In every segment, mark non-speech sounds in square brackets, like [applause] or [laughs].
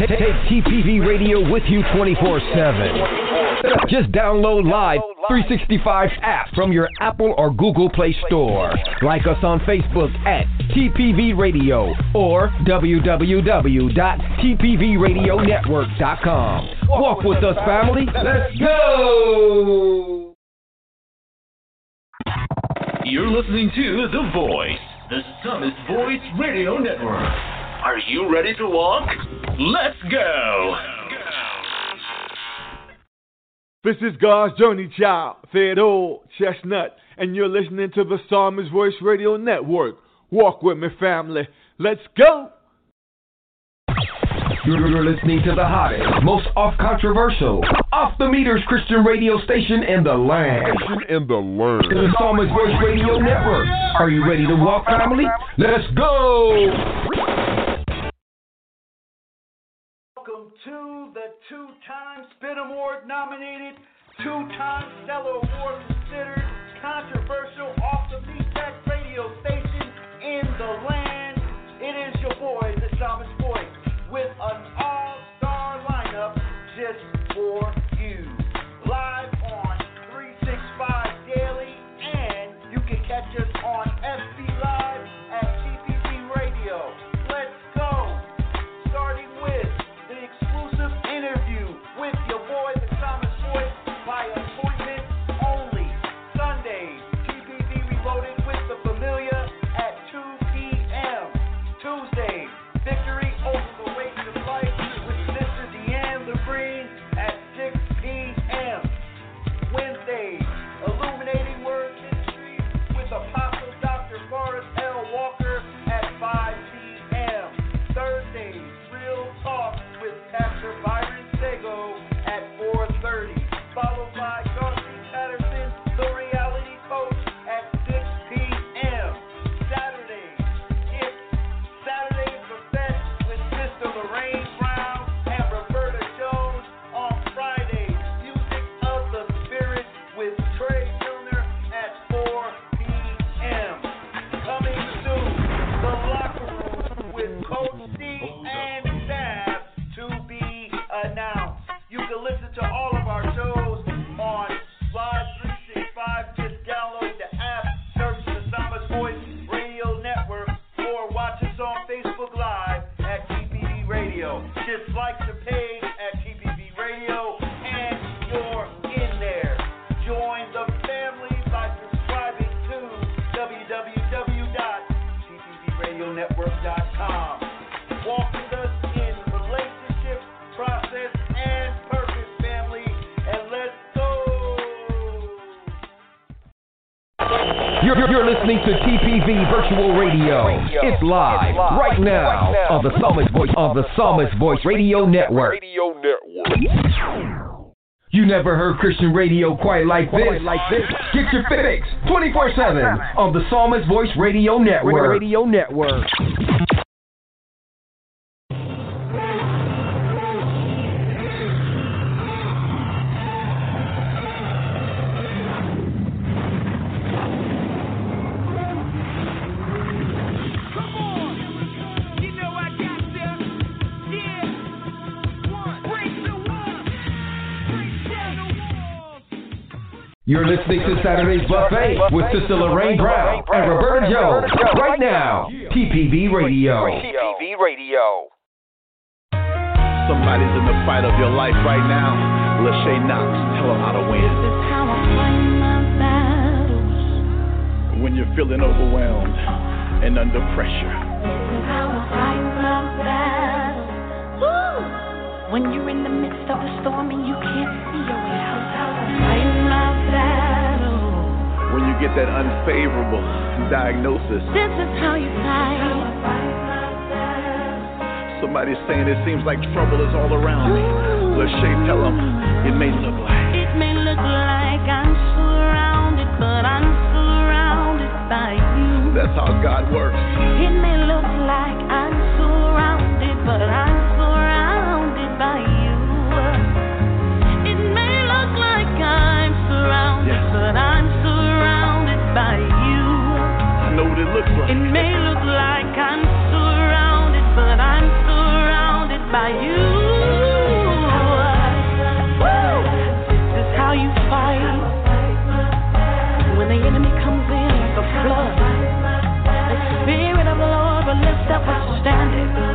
Take, TPV Radio with you 24 7. Just download Live 365 app from your Apple or Google Play Store. Like us on Facebook at TPV Radio or www.tpvradionetwork.com. Walk with us, family. Let's go! You're listening to The Voice, the Psalmist Voice Radio Network. Are you ready to walk? Let's go! This is God's Journey Child, Fed Old Chestnut, and you're listening to the Psalmist Voice Radio Network. Walk with me, family. Let's go! You're, you're listening to the hottest, most off controversial, off the meters Christian radio station in the land. In the land. The Psalmist Voice Radio Network. Are you ready to walk, family? Let's go! To the two-time Spin Award nominated, two-time Stellar Award considered, controversial off the Tech radio station in the land. It is your boy, the Psalmist Voice, with an live right now on the Psalmist Voice on the Psalmist Voice Radio Network. Radio Network. You never heard Christian radio quite like this. Get your fix 24/7 on the Psalmist Voice Radio Network. Radio Network. You're listening to Saturday's Buffet with Sister Lorraine Brown and Roberta Jones right now. TPV Radio. TPV Radio. Somebody's in the fight of your life right now. Lachey Knox, tell them how to win. The power fly my mass. When you're feeling overwhelmed and under pressure. When you're in the midst of a storm and you can't see your way out, When you get that unfavorable diagnosis. This is how you fight. Somebody's saying it seems like trouble is all around me. Lachey, tell them it may look like. It may look like I'm surrounded, but I'm surrounded by you. That's how God works. It may look like I'm surrounded, but I'm surrounded by you. It may look like I'm surrounded, but I'm surrounded by you. I know what it looks like. It may look like I'm surrounded, but I'm surrounded by you. Woo! This is how you fight when the enemy comes in like a flood. The spirit of the Lord will lift up a standard.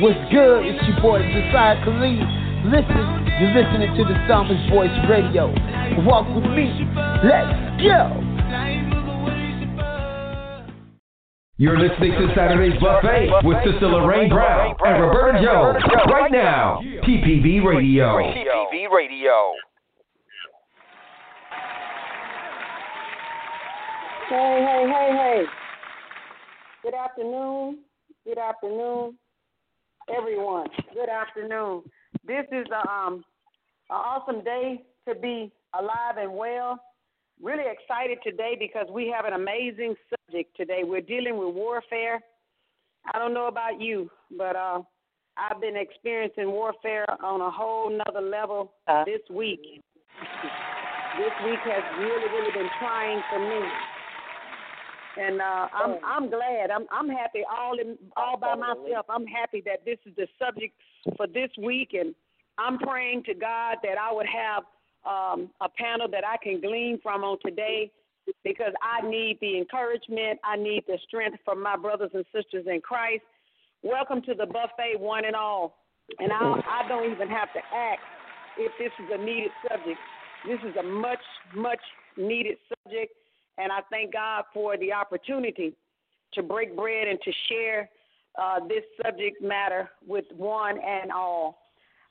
What's good? It's your boy Josiah Khalid. Listen, you're listening to the Psalmist Voice Radio. Walk with me. Let's go. You're listening to Saturday's Buffet with Sister Lorraine Brown and Roberta Jones right now. TPV Radio. TPV Radio. Hey, hey, hey, hey. Good afternoon. Good afternoon, everyone. Good afternoon. This is a, um, an awesome day to be alive and well. Really excited today because we have an amazing subject today. We're dealing with warfare. I don't know about you, but uh, I've been experiencing warfare on a whole nother level this week. This week has really, really been trying for me. And uh, I'm I'm glad. I'm I'm happy all in all by myself. I'm happy that this is the subject for this week, and I'm praying to God that I would have um, a panel that I can glean from on today, because I need the encouragement. I need the strength from my brothers and sisters in Christ. Welcome to the buffet, one and all. And I I don't even have to ask if this is a needed subject. This is a much much needed subject and I thank God for the opportunity to break bread and to share uh, this subject matter with one and all.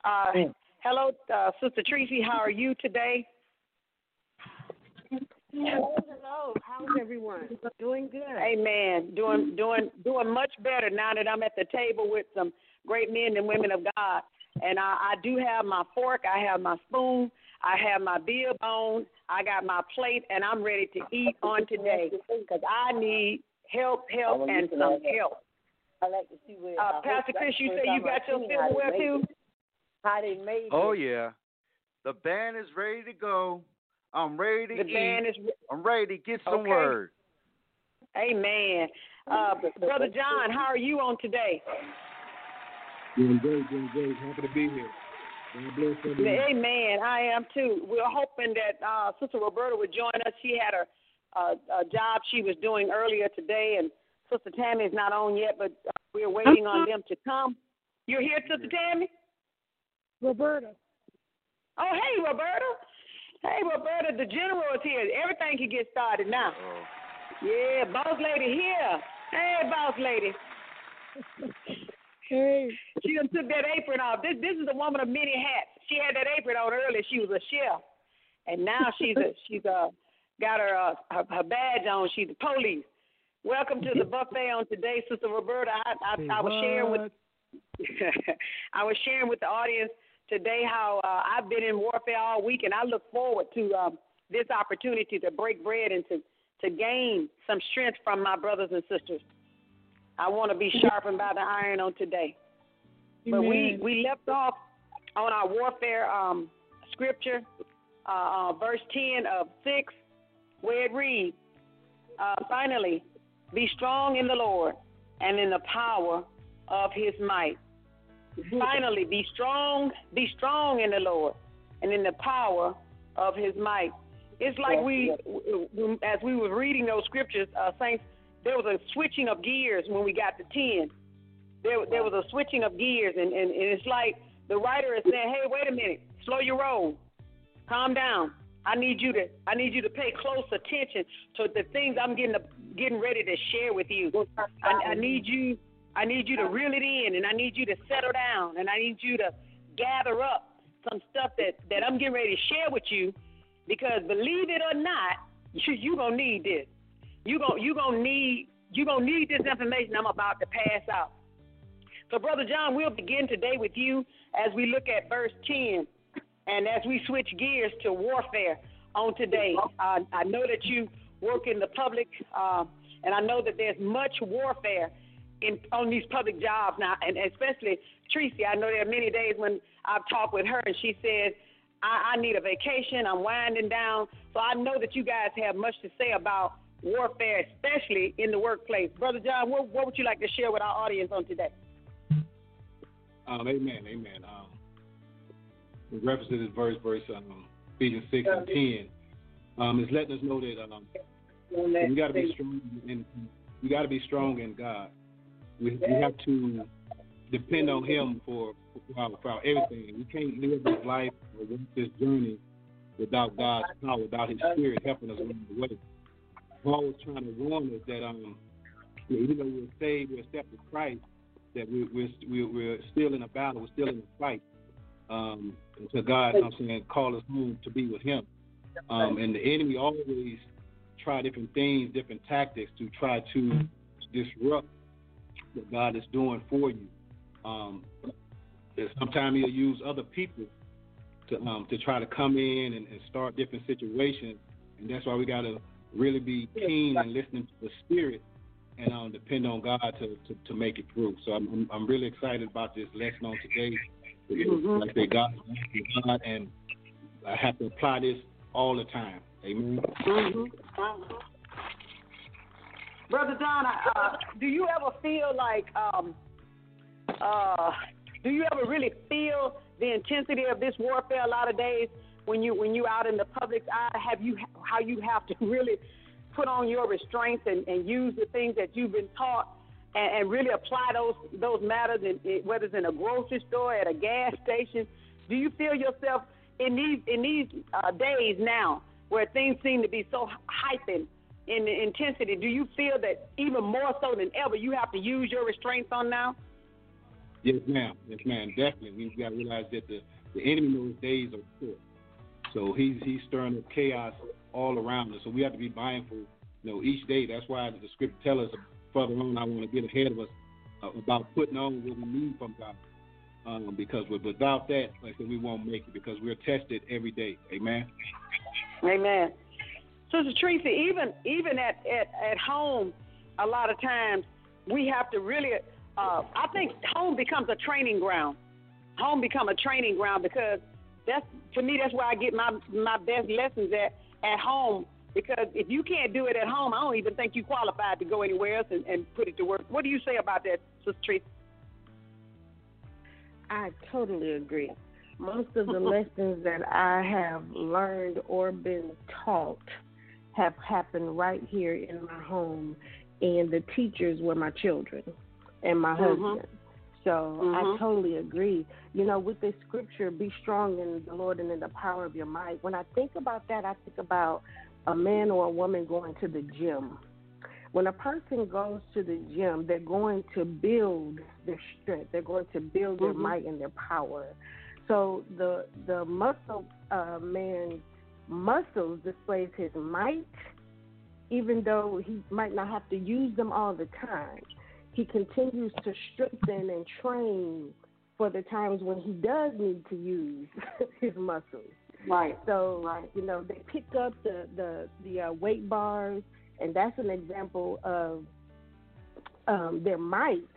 Uh, hello, uh, Sister Tracy. How are you today? Hello, hello. How's everyone? Doing good. Amen. Doing doing doing much better now that I'm at the table with some great men and women of God. And I, I do have my fork, I have my spoon, I have my beer bone, I got my plate, and I'm ready to eat on today because I need help, help, and some help. I like to see where. Uh, Pastor Chris, you say you got your silverware too? How they made it. Oh it. yeah, the band is ready to go. I'm ready to The eat. band is. I'm ready to get some Okay. word. Amen. Uh, Brother John, how are you on today? Doing great, doing great. Happy to be here. God bless everyone. Amen. I am too. We're hoping that uh, Sister Roberta would join us. She had a, uh, a job she was doing earlier today, and Sister Tammy is not on yet, but uh, we're waiting on them to come. You're here, Sister Tammy? Roberta. Oh, hey, Roberta. Hey, Roberta, the general is here. Everything can get started now. Yeah, boss lady here. Hey, boss lady. [laughs] Hey. She done took that apron off. This this is a woman of many hats. She had that apron on earlier. She was a chef, and now she's a she's a got her uh, her, her badge on. She's the police. Welcome to the [laughs] buffet on today, Sister Roberta. I I, I was sharing with [laughs] I was sharing with the audience today how uh, I've been in warfare all week, and I look forward to um, this opportunity to break bread and to to gain some strength from my brothers and sisters. I want to be sharpened by the iron on today. But we Amen. we left off on our warfare um, scripture, uh, uh, verse ten of six, where it reads, uh, "Finally, be strong in the Lord and in the power of His might." Finally, be strong, be strong in the Lord and in the power of His might. It's like we, as we were reading those scriptures, uh, saints, there was a switching of gears when we got to ten. There, there was a switching of gears, and, and, and it's like the writer is saying, "Hey, wait a minute, slow your roll, calm down. I need you to, I need you to pay close attention to the things I'm getting, getting ready to share with you. I, I need you, I need you to reel it in, and I need you to settle down, and I need you to gather up some stuff that that I'm getting ready to share with you, because believe it or not, [laughs] you you gonna need this. You gonna you gonna need you gonna need this information I'm about to pass out. So, Brother John, we'll begin today with you as we look at verse 10 and as we switch gears to warfare on today. I know that you work in the public, uh, and I know that there's much warfare in on these public jobs now, and especially Tracy. I know there are many days when I've talked with her, and she says, I need a vacation. I'm winding down. So I know that you guys have much to say about warfare, especially in the workplace. Brother John, what, what would you like to share with our audience on today? Um, amen, amen. Um, in reference this verse, verse um, Ephesians 6 and 10, um, is letting us know that um, we got to be strong in we got to be strong in God. We, we have to depend on Him for for our, for our everything. We can't live this life or this journey without God's power, without His Spirit helping us along the way. Paul was trying to warn us that um, even though we're saved, we're accepted Christ, that we, we're, we're we're still in a battle, we're still in a fight. Um, until God, I'm saying, call us home to be with Him. Um, and the enemy always try different things, different tactics to try to disrupt what God is doing for you. Um, sometimes he'll use other people to um, to try to come in and, and start different situations, and that's why we got to really be keen and listening to the Spirit and um, depend on God to, to, to make it through. So I'm, I'm really excited about this lesson on today. Mhm. Like I say, God, God, and I have to apply this all the time. Amen. Mhm. Brother John, I- uh, do you ever feel like, um, uh, do you ever really feel the intensity of this warfare? A lot of days when you when you out in the public's eye, have you how you have to [laughs] really put on your restraints and, and use the things that you've been taught and, and really apply those those matters, in, in, whether it's in a grocery store, at a gas station. Do you feel yourself in these in these uh, days now where things seem to be so heightened? in the intensity, do you feel that even more so than ever, you have to use your restraints on now? Yes, ma'am. Yes, ma'am. Definitely. We got to realize that the, the enemy knows days are short. So he's he's stirring up chaos all around us. So we have to be mindful, you know, each day. That's why the script tells us further on. I want to get ahead of us uh, about putting on what we need from God. Um, because without that, like I said, we won't make it because we're tested every day. Amen. Amen. Sister Teresa, even even at, at, at home, a lot of times we have to really. Uh, I think home becomes a training ground. Home become a training ground because that's to me that's where I get my my best lessons at at home. Because if you can't do it at home, I don't even think you qualified to go anywhere else and, and put it to work. What do you say about that, Sister Teresa? I totally agree. Most of the [laughs] lessons that I have learned or been taught have happened right here in my home, and the teachers were my children and my Mhm. husband. So I Mhm. totally agree. You know, with this scripture, be strong in the Lord and in the power of your might. When I think about that, I think about a man or a woman going to the gym. When a person goes to the gym, they're going to build their strength. They're going to build their Mhm. might and their power. So the the muscle uh, man muscles displays his might, even though he might not have to use them all the time. He continues to strengthen and train for the times when he does need to use [laughs] his muscles. Right. So you know they pick up the the the uh, weight bars, and that's an example of um, their might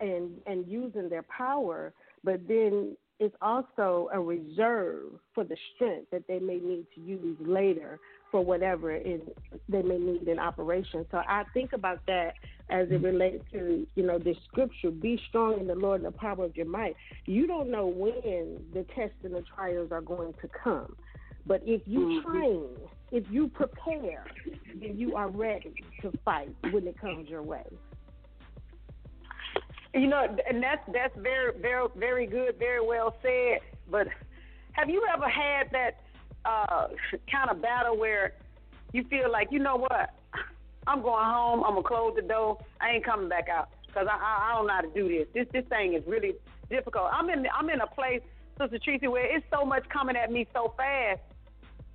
and and using their power. But then it's also a reserve for the strength that they may need to use later for whatever in, they may need in operation. So I think about that as it relates to you know the scripture: "Be strong in the Lord and the power of your might." You don't know when the tests and the trials are going to come, but if you Mhm. train, if you prepare, then you are ready to fight when it comes your way. You know, and that's that's very very very good, very well said. But have you ever had that uh, kind of battle where you feel like, you know what, I'm going home, I'm gonna close the door, I ain't coming back out because I, I I don't know how to do this. This this thing is really difficult. I'm in I'm in a place, Sister Tracy, where it's so much coming at me so fast.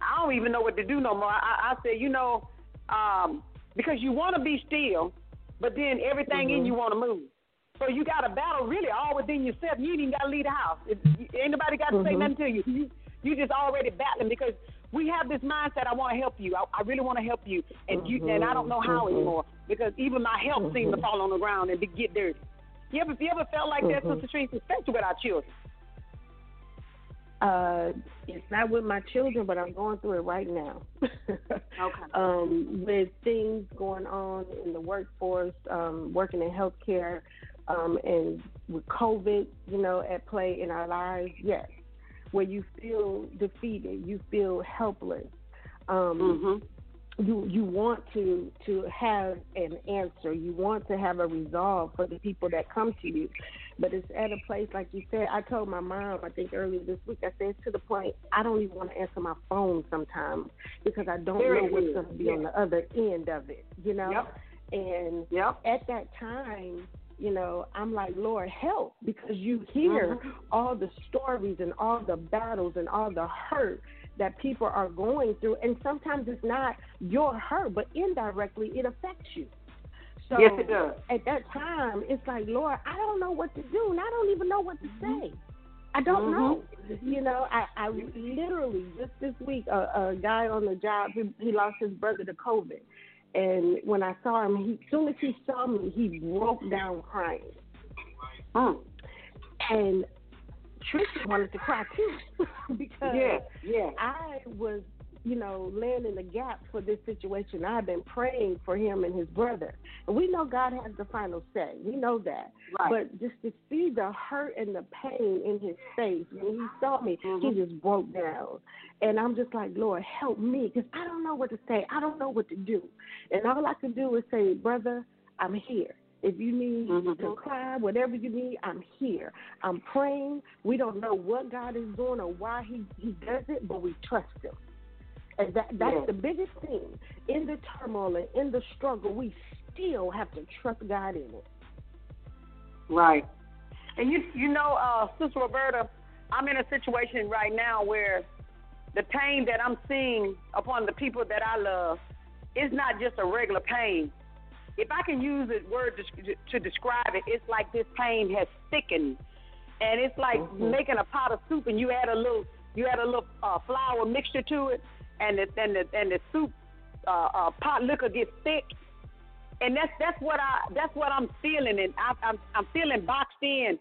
I don't even know what to do no more. I, I said, you know, um, because you want to be still, but then everything in Mhm. you want to move. So you got a battle really all within yourself. You ain't even got to leave the house. If, ain't nobody got to say Mhm. nothing to you. You you just already battling because we have this mindset. I want to help you. I, I really want to help you, and you and I don't know how Mhm. anymore because even my health seems to fall on the ground and be, get dirty. You ever you ever felt like that, Mhm. Sister Tracy, especially with our children? Uh, it's not with my children, but I'm going through it right now. [laughs] Okay. um, with things going on in the workforce, um, working in healthcare, um, and with COVID, you know, at play in our lives, yes, where you feel defeated, you feel helpless. Um, You you want to to have an answer. You want to have a resolve for the people that come to you, but it's at a place like you said. I told my mom, I think earlier this week, I said to the point I don't even want to answer my phone sometimes because I don't Very know what's going to be Yeah. on the other end of it. You know, Yep. and Yep. at that time, you know, I'm like, Lord, help, because you hear Mhm. all the stories and all the battles and all the hurt that people are going through, and sometimes it's not your hurt, but indirectly it affects you. So Yes, it does. At that time, it's like, Lord, I don't know what to do, and I don't even know what to say. I don't know. You know, I, I literally just this week, a, a guy on the job, he, he lost his brother to COVID, and when I saw him, he, soon as he saw me, he broke down crying. Hmm. And Trisha wanted to cry too [laughs] because Yeah, yeah. I was, you know, laying in the gap for this situation. I've been praying for him and his brother. And we know God has the final say. We know that. Right. But just to see the hurt and the pain in his face when he saw me, he mm-hmm. just broke down. And I'm just like, Lord, help me because I don't know what to say. I don't know what to do. And all I can do is say, brother, I'm here. If you need mm-hmm. to cry, whatever you need, I'm here. I'm praying. We don't know what God is doing or why He He does it, but we trust Him. And that that's Yes. the biggest thing. In the turmoil and in the struggle, we still have to trust God in it. Right. And you you know, uh, Sister Roberta, I'm in a situation right now where the pain that I'm seeing upon the people that I love is not just a regular pain. If I can use a word to, to describe it, it's like this pain has thickened, and it's like Mm-hmm. making a pot of soup and you add a little you add a little uh, flour mixture to it, and the and the and the soup uh, uh, pot liquor gets thick, and that's that's what I that's what I'm feeling, and I, I'm I'm feeling boxed in,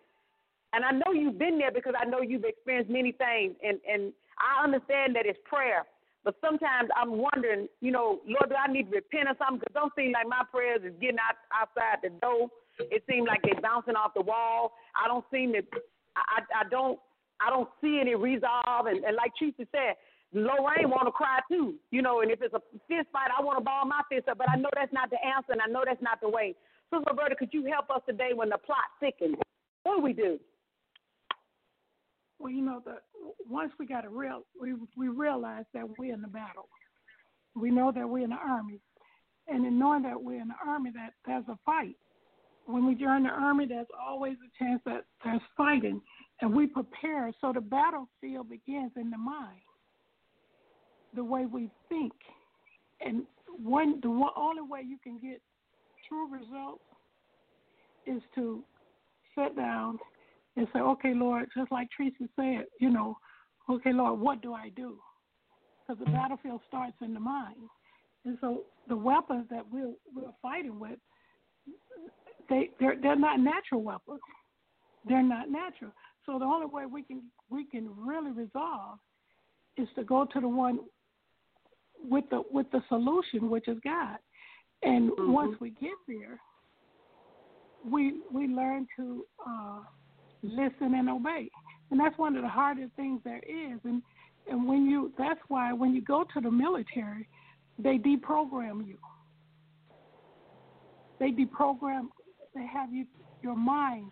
and I know you've been there because I know you've experienced many things, and and I understand that it's prayer, but sometimes I'm wondering, you know, Lord, do I need to repent or something? Because don't seem like my prayers is getting out outside the door. It seems like they're bouncing off the wall. I don't seem to, I I, I don't I don't see any resolve, and, and like Teresa said. Lorraine want to cry too, you know, and if it's a fist fight, I want to ball my fist up, but I know that's not the answer, and I know that's not the way. Sister Roberta, could you help us today when the plot thickens? What do we do? Well, you know, the once we got a real, we we realize that we're in the battle. We know that we're in the army, and in knowing that we're in the army, that there's a fight. When we join the army, there's always a chance that there's fighting, and we prepare. So the battlefield begins in the mind, the way we think, and one the one, only way you can get true results is to sit down and say, okay, Lord, just like Tracy said, you know, okay, Lord, what do I do? Because the mm-hmm. battlefield starts in the mind. And so the weapons that we're, we're fighting with, they, they're, they're not natural weapons. They're not natural. So the only way we can, we can really resolve is to go to the one with the, with the solution, which is God. And once we get there, we we learn to uh, listen and obey, and that's one of the hardest things there is. And and when you that's why when you go to the military, they deprogram you. They deprogram. They have you your mind.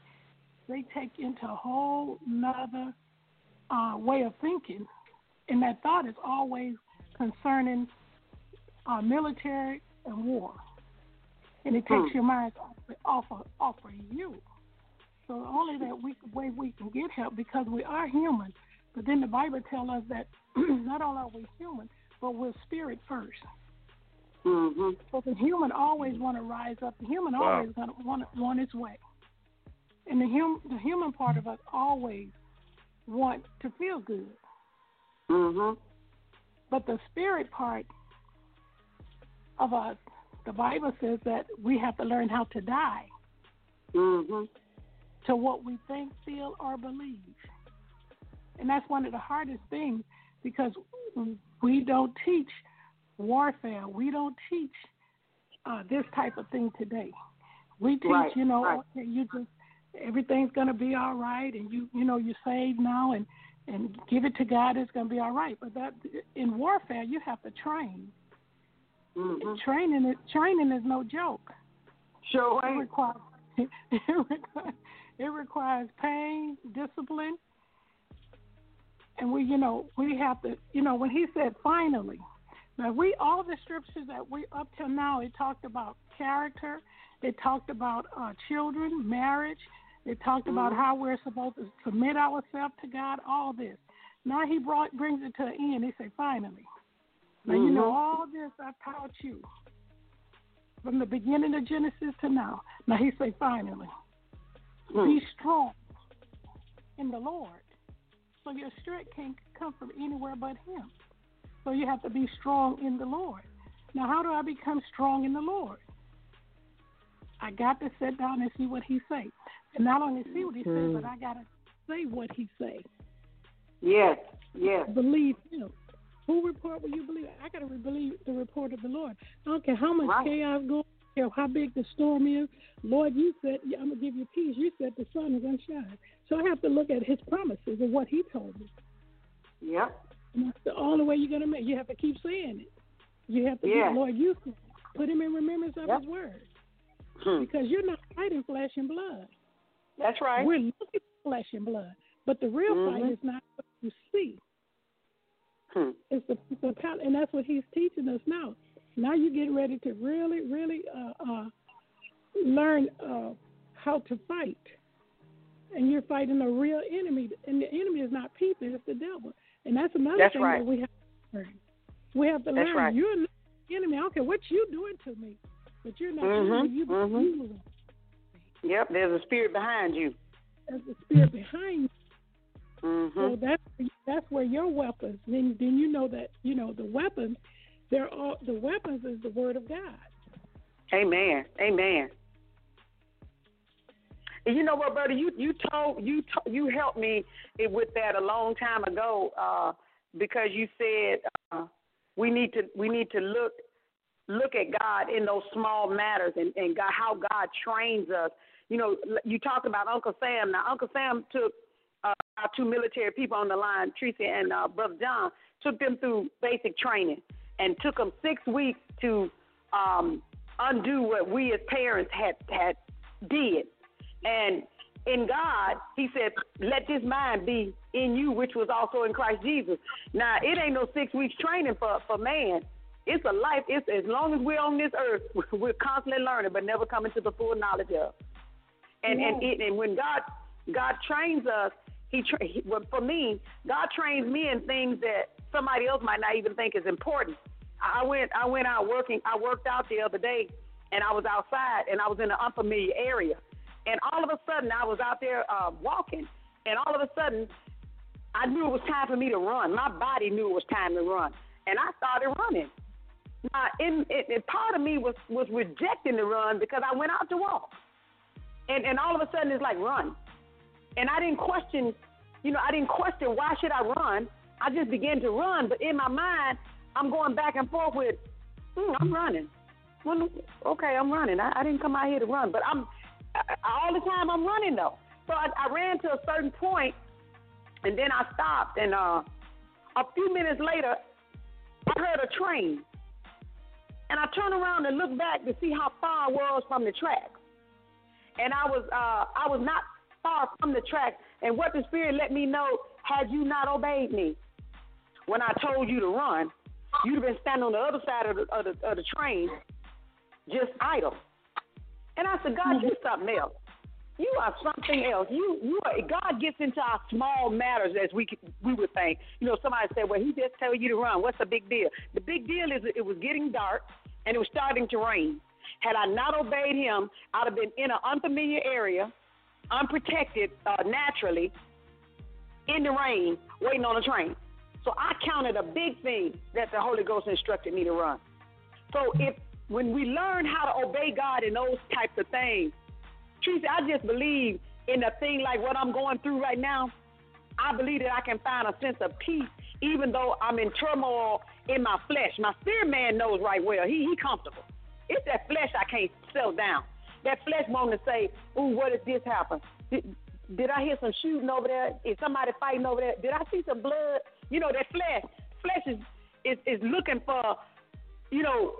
They take into a whole nother uh, way of thinking, and that thought is always concerning our military and war and it takes your mind off of, off of you. So only that we way we can get help because we are human. But then the Bible tells us that [clears throat] not only are we human, but we're spirit 1st Mm-hmm. So the human always want to rise up. The human Wow. always gonna want want its way, and the hum the human part of us always want to feel good. Mm-hmm. But the spirit part of us, the Bible says that we have to learn how to die Mm-hmm. to what we think, feel, or believe. And that's one of the hardest things because we don't teach warfare. We don't teach uh, this type of thing today. We teach, Right, you know, right. okay, you just everything's gonna be all right, and you you know you're saved now, and and give it to God. It's gonna be all right. But that in warfare, you have to train. Mm-hmm. Training is training is no joke. Sure It requires [laughs] it requires, it requires pain, discipline, and we, you know, we have to, you know, when he said finally, now we all the scriptures that we up till now, it talked about character, it talked about uh, children, marriage, it talked about how we're supposed to submit ourselves to God, all this. Now he brought brings it to an end. He said finally. Now you know Mhm. all this I taught you from the beginning of Genesis to now. Now he say finally, be strong in the Lord. So your strength can't come from anywhere but Him. So you have to be strong in the Lord. Now, how do I become strong in the Lord? I got to sit down and see what He say, and not only see what He say, Mhm. but I got to say what He say. Yes, yes. Believe Him. Who report will you believe? I got to believe the report of the Lord. I don't care how much Right. chaos going, I don't care how big the storm is. Lord, you said I'm gonna give you peace. You said the sun is gonna shine. So I have to look at His promises and what He told me. Yep. And that's the only way you're gonna make. You have to keep saying it. You have to, Yeah. Lord, you said, put Him in remembrance of Yep. His word, Hmm. because you're not fighting flesh and blood. That's right. We're looking for flesh and blood, but the real fight Mhm. is not what you see. Hmm. It's the, it's the power, and that's what he's teaching us now. Now you're getting ready to really, really uh, uh, learn uh, how to fight, and you're fighting a real enemy, and the enemy is not people; it's the devil. And that's another That's thing right. that we have to learn. We have to That's learn right. you're not the enemy. I don't care what you doing to me, but you're not the Mhm, enemy. You, mhm. you Yep, there's a spirit behind you. there's a spirit behind you. hmm So that's that's where your weapons. Then then you know that you know the weapons. They're all the weapons is the word of God. Amen. Amen. And you know what, brother? You you told you to, you helped me with that a long time ago uh, because you said uh, we need to we need to look look at God in those small matters and, and God, how God trains us. You know, you talk about Uncle Sam. Now, Uncle Sam took uh, our two military people on the line, Tracy and uh, Brother John, took them through basic training and took them six weeks to um, undo what we as parents had had did. And in God, He said, "Let this mind be in you, which was also in Christ Jesus." Now, it ain't no six weeks training for for man. It's a life. It's as long as we're on this earth, [laughs] we're constantly learning, but never coming to the full knowledge of. And and it, and when God God trains us, He, tra- he well, for me, God trains me in things that somebody else might not even think is important. I went I went out working. I worked out the other day, and I was outside, and I was in an unfamiliar area, and all of a sudden I was out there uh, walking, and all of a sudden I knew it was time for me to run. My body knew it was time to run, and I started running. Now, in, in, in part of me was was rejecting the run because I went out to walk, and and all of a sudden it's like run, and I didn't question, you know, I didn't question why should I run. I just began to run, but in my mind I'm going back and forth with, hmm, I'm running. Okay, I'm running. I, I didn't come out here to run, but I'm I, all the time I'm running though. So I, I ran to a certain point, and then I stopped, and uh, a few minutes later, I heard a train, and I turned around and looked back to see how far I was from the track, and I was uh, I was not far from the track. And what the Spirit let me know: had you not obeyed me when I told you to run, you'd have been standing on the other side of the of the, of the train, just idle. And I said, God, you're something else. You are something else. You, you are, God gets into our small matters as we we would think. You know, somebody said, "Well, he just tell you to run. What's the big deal?" The big deal is it was getting dark and it was starting to rain. Had I not obeyed him, I'd have been in an unfamiliar area, unprotected uh, naturally, in the rain, waiting on a train. So I counted a big thing that the Holy Ghost instructed me to run. So if when we learn how to obey God in those types of things, Teresa, I just believe in a thing like what I'm going through right now. I believe that I can find a sense of peace, even though I'm in turmoil in my flesh. My spirit man knows right well. He he comfortable. It's that flesh I can't settle down. That flesh want to say, "Ooh, what if this happen? Did, did I hear some shooting over there? Is somebody fighting over there? Did I see some blood? You know, that flesh, flesh is is, is looking for, you know,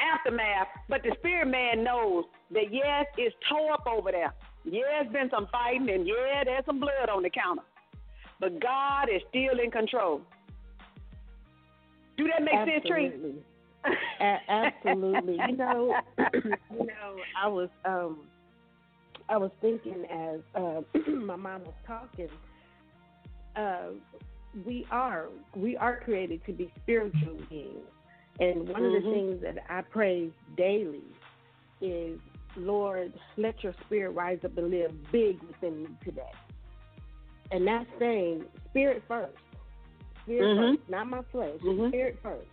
aftermath. But the spirit man knows that yes, it's tore up over there. Yeah, there's been some fighting, and yeah, there's some blood on the counter. But God is still in control. Do that make sense, Tree? Absolutely. A- absolutely. You know, [clears throat] you know, I was um I was thinking as uh, [clears throat] my mom was talking, uh, we are we are created to be spiritual beings. And one of the Mhm. things that I pray daily is, Lord, let your spirit rise up and live big within me today. And that's saying spirit first. Spirit Mhm. first, not my flesh. Mhm. Spirit first.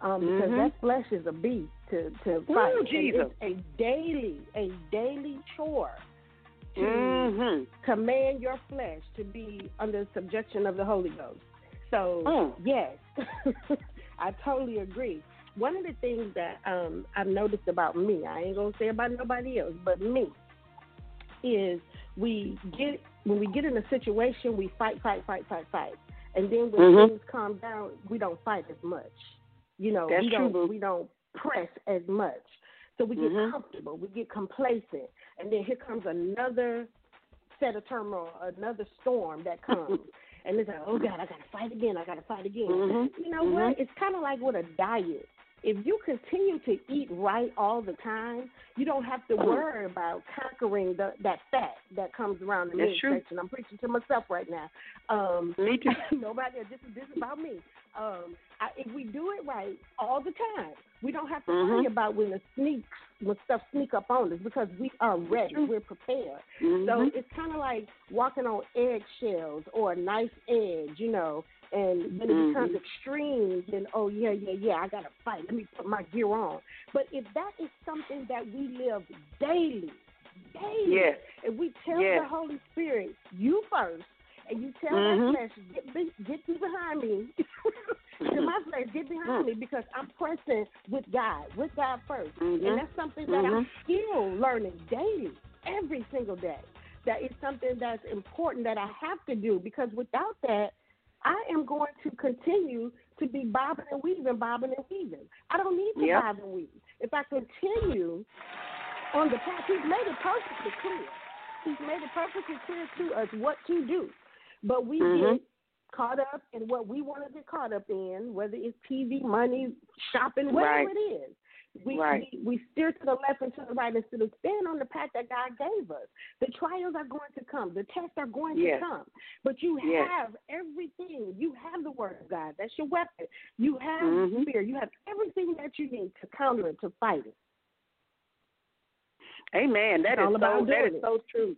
Um, because Mhm. that flesh is a beast to, to fight. And Jesus. It's a daily, a daily chore to Mhm. command your flesh to be under subjection of the Holy Ghost. So Mm. yes, [laughs] I totally agree. One of the things that um, I've noticed about me, I ain't gonna say about nobody else, but me, is we get when we get in a situation, we fight, fight, fight, fight, fight, and then when Mhm. things calm down, we don't fight as much. You know, That's we true, don't boo. we don't press as much. So we get Mhm. comfortable, we get complacent, and then here comes another set of turmoil, another storm that comes, [laughs] and it's like, oh God, I gotta fight again. I gotta fight again. Mhm. You know Mhm. what? It's kind of like with a diet. If you continue to eat right all the time, you don't have to worry about conquering the, that fat that comes around the That's midsection. I'm preaching to myself right now. Um, Me too. [laughs] nobody. This is this is about me. Um, I, if we do it right all the time, we don't have to Mhm. worry about when the sneaks when stuff sneak up on us because we are ready. We're prepared. So Mhm. it's kind of like walking on eggshells or a knife edge, you know. And when it becomes extreme, then oh yeah, yeah, yeah, I gotta fight. Let me put my gear on. But if that is something that we live daily, daily, Yes. if we tell Yes. the Holy Spirit, you first, and you tell Mhm. that flesh, get be, get thee behind me. [laughs] to my flesh, get behind me because I'm pressing with God, with God 1st Mhm. and that's something that I'm Mhm. still learning daily, every single day. That is something that's important that I have to do because without that, I am going to continue to be bobbing and weaving, bobbing and weaving. I don't need to Yep. bob and weave. If I continue on the path, He's made it perfectly clear. He's made it perfectly clear to us what to do. But we Mhm. get caught up in what we want to get caught up in, whether it's TV, money, shopping, whatever Right. it is. We, Right. we we steer to the left and to the right instead of staying on the path that God gave us. The trials are going to come. The tests are going Yes. to come. But you Yes. have everything. You have the word of God. That's your weapon. You have Mhm. spirit. You have everything that you need to counter it, to fight it. Amen. That It's is all about so that is so true.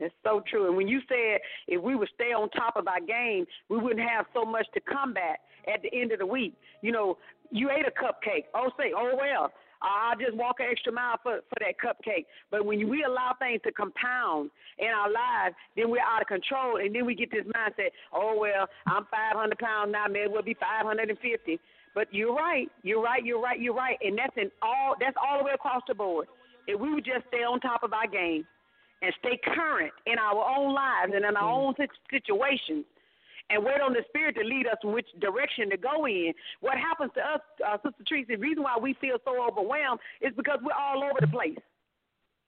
That's so true. And when you said if we would stay on top of our game, we wouldn't have so much to combat at the end of the week. You know, you ate a cupcake. Oh, say, oh well, I'll just walk an extra mile for for that cupcake. But when we allow things to compound in our lives, then we're out of control, and then we get this mindset. Oh well, I'm 500 pounds now. Maybe we'll be 550. But you're right. You're right. You're right. You're right. And that's in all. That's all the way across the board. If we would just stay on top of our game and stay current in our own lives and in our own situations, and wait on the Spirit to lead us in which direction to go in. What happens to us, uh, Sister Teresa, the reason why we feel so overwhelmed is because we're all over the place,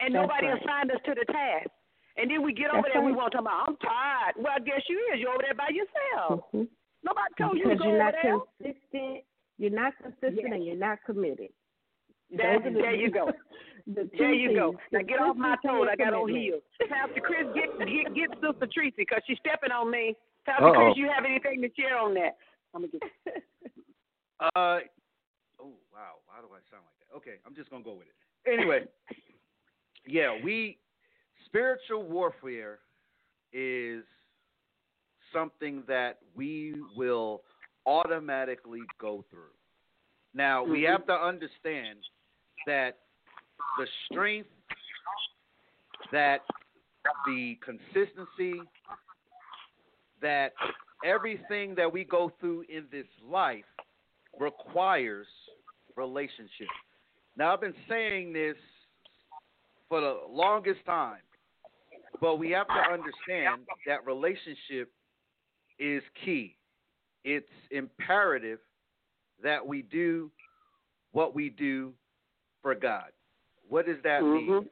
and That's nobody right. assigned us to the task. And then we get over That's there and we want to talk about, I'm tired. Well, I guess you is. You're over there by yourself. Nobody told you to because go you're over not there. consistent. You're not consistent, Yes. and you're not committed. There, Those are the- there you go. [laughs] the There you go. Now get off my toes. I got on commitment. heels. Pastor Chris, get get get Sister Tracy because she's stepping on me. Pastor Uh-oh. Chris, you have anything to share on that? I'm gonna get. [laughs] Uh, oh wow, why do I sound like that? Okay, I'm just gonna go with it. Anyway, [laughs] yeah, we spiritual warfare is something that we will automatically go through. Now we Mhm. have to understand that the strength, that the consistency, that everything that we go through in this life requires relationship. Now, I've been saying this for the longest time, but we have to understand that relationship is key. It's imperative that we do what we do for God. What does that mean? Mhm.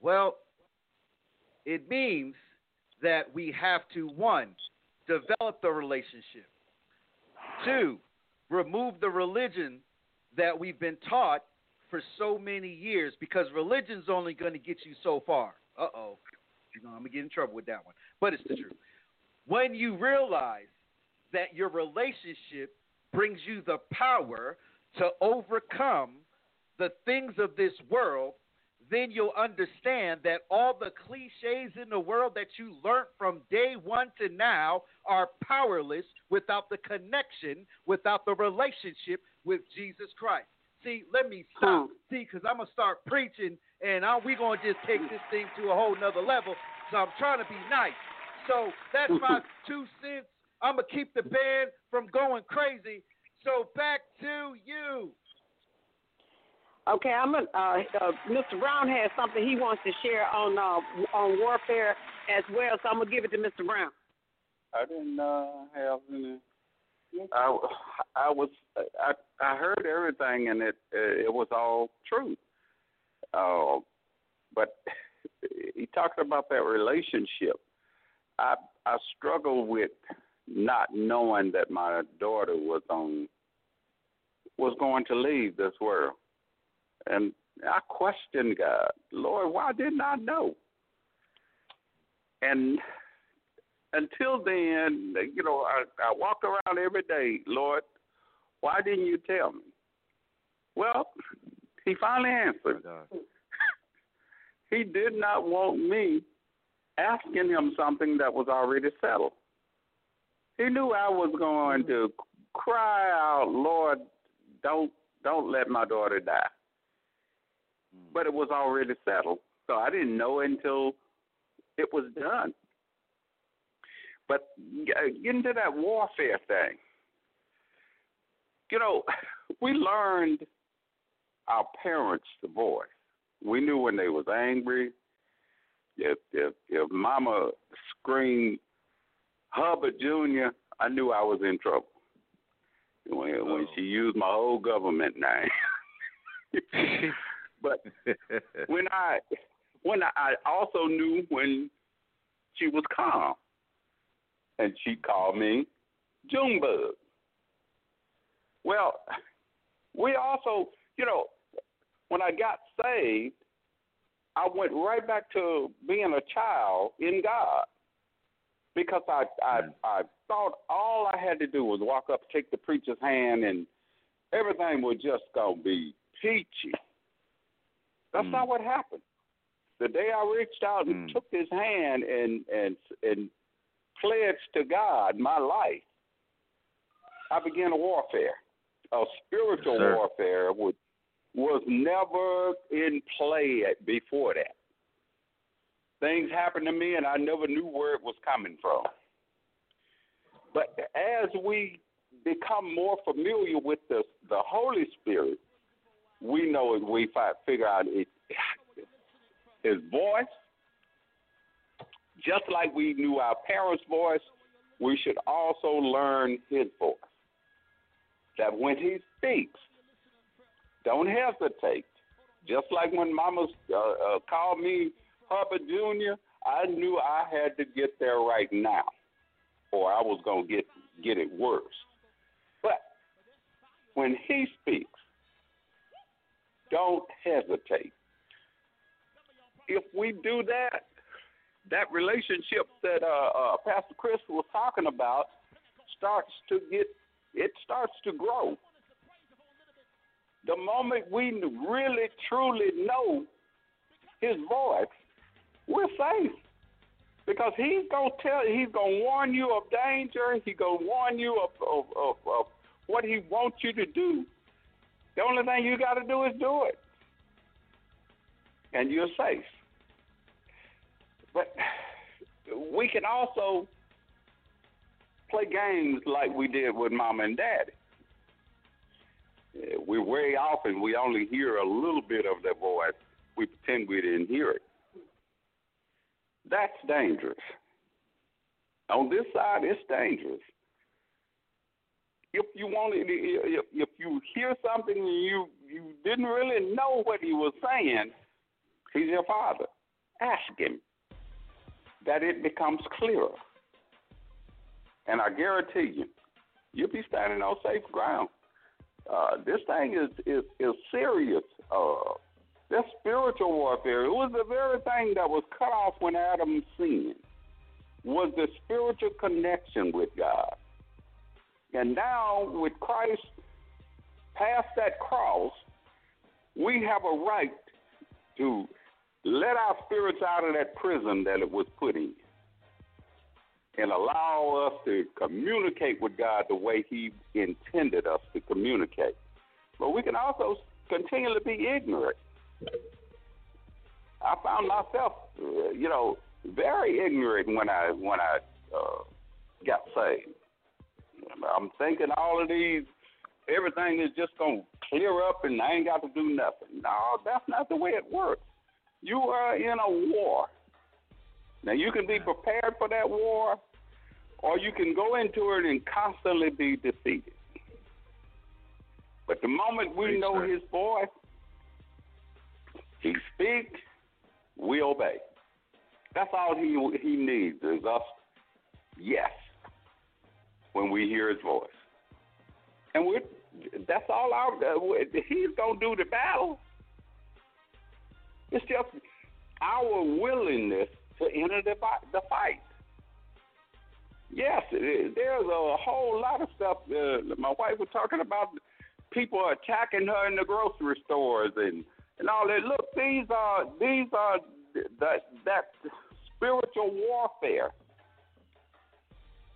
Well, it means that we have to, one, develop the relationship, two, remove the religion that we've been taught for so many years because religion's only going to get you so far. Uh oh. You know, I'm going to get in trouble with that one. But it's the truth. When you realize that your relationship brings you the power to overcome the things of this world, then you'll understand that all the cliches in the world that you learned from day one to now are powerless without the connection, without the relationship with Jesus Christ. See, let me stop. Hmm. See, because I'm going to start preaching and I, we're going to just take this thing to a whole nother level. So I'm trying to be nice. So that's my [laughs] two cents. I'm going to keep the band from going crazy. So back to you. Okay, I'm gonna. Uh, uh, Mr. Brown has something he wants to share on uh, on warfare as well, so I'm gonna give it to Mr. Brown. I didn't uh, have any. I, I was I I heard everything and it it was all true. Uh, but [laughs] he talked about that relationship. I I struggle with not knowing that my daughter was on was going to leave this world. And I questioned God, Lord, why didn't I know? And until then, you know, I, I walk around every day, Lord, why didn't you tell me? Well, he finally answered. [laughs] he did not want me asking him something that was already settled. He knew I was going to cry out, Lord, don't don't let my daughter die. But it was already settled. So I didn't know until it was done. But getting to that warfare thing, you know, we learned our parents' voice. We knew when they was angry. If if if Mama screamed Hubbard Jr., I knew I was in trouble. When oh. when she used my old government name. [laughs] but [laughs] when I when I, I also knew when she was calm, and she called me Junebug. Well, we also, you know, when I got saved, I went right back to being a child in God because I I mm. I thought all I had to do was walk up, take the preacher's hand, and everything was just gonna be peachy. That's mm. not what happened. The day I reached out and mm. took his hand and and and pledged to God my life, I began a warfare, a spiritual yes, warfare, which was never in play before that. Things happened to me, and I never knew where it was coming from. But as we become more familiar with the the Holy Spirit, we know if we figure out it, [sighs] His voice. Just like we knew our parents' voice, we should also learn His voice. That when He speaks, don't hesitate. Just like when Mama uh, uh, called me Hubbard Jr., I knew I had to get there right now, or I was gonna get get it worse. But when he speaks, don't hesitate. If we do that, that relationship that uh, uh, Pastor Chris was talking about starts to get it starts to grow. The moment we really truly know his voice, we're safe. Because he's gonna tell he's gonna warn you of danger, he's gonna warn you of, of, of, of what he wants you to do. The only thing you gotta do is do it. And you're safe. But we can also play games like we did with mom and daddy. We very often we only hear a little bit of their voice. We pretend we didn't hear it. That's dangerous. On this side, it's dangerous. If you want it, if you hear something and you you didn't really know what he was saying, he's your father. Ask him that it becomes clearer. And I guarantee you, you'll be standing on safe ground. Uh, this thing is is, is serious. Uh, that's spiritual warfare. It was the very thing that was cut off when Adam sinned. Was the spiritual connection with God. And now with Christ past that cross, we have a right to let our spirits out of that prison that it was put in and allow us to communicate with God the way He intended us to communicate. But we can also continually be ignorant. I found myself, uh, you know, very ignorant when I when I uh, got saved. I'm thinking all of these, everything is just gonna clear up, and I ain't got to do nothing. No, that's not the way it works. You are in a war. Now you can be prepared for that war, or you can go into it and constantly be defeated. But the moment we know His voice, He speaks, we obey. That's all He He needs is us. Yes. When we hear His voice. And we're that's all our uh, He's gonna do the battle. It's just our willingness to enter the, the fight. Yes, there's a whole lot of stuff. Uh, my wife was talking about people attacking her in the grocery stores and and all that. Look, these are these are that that spiritual warfare.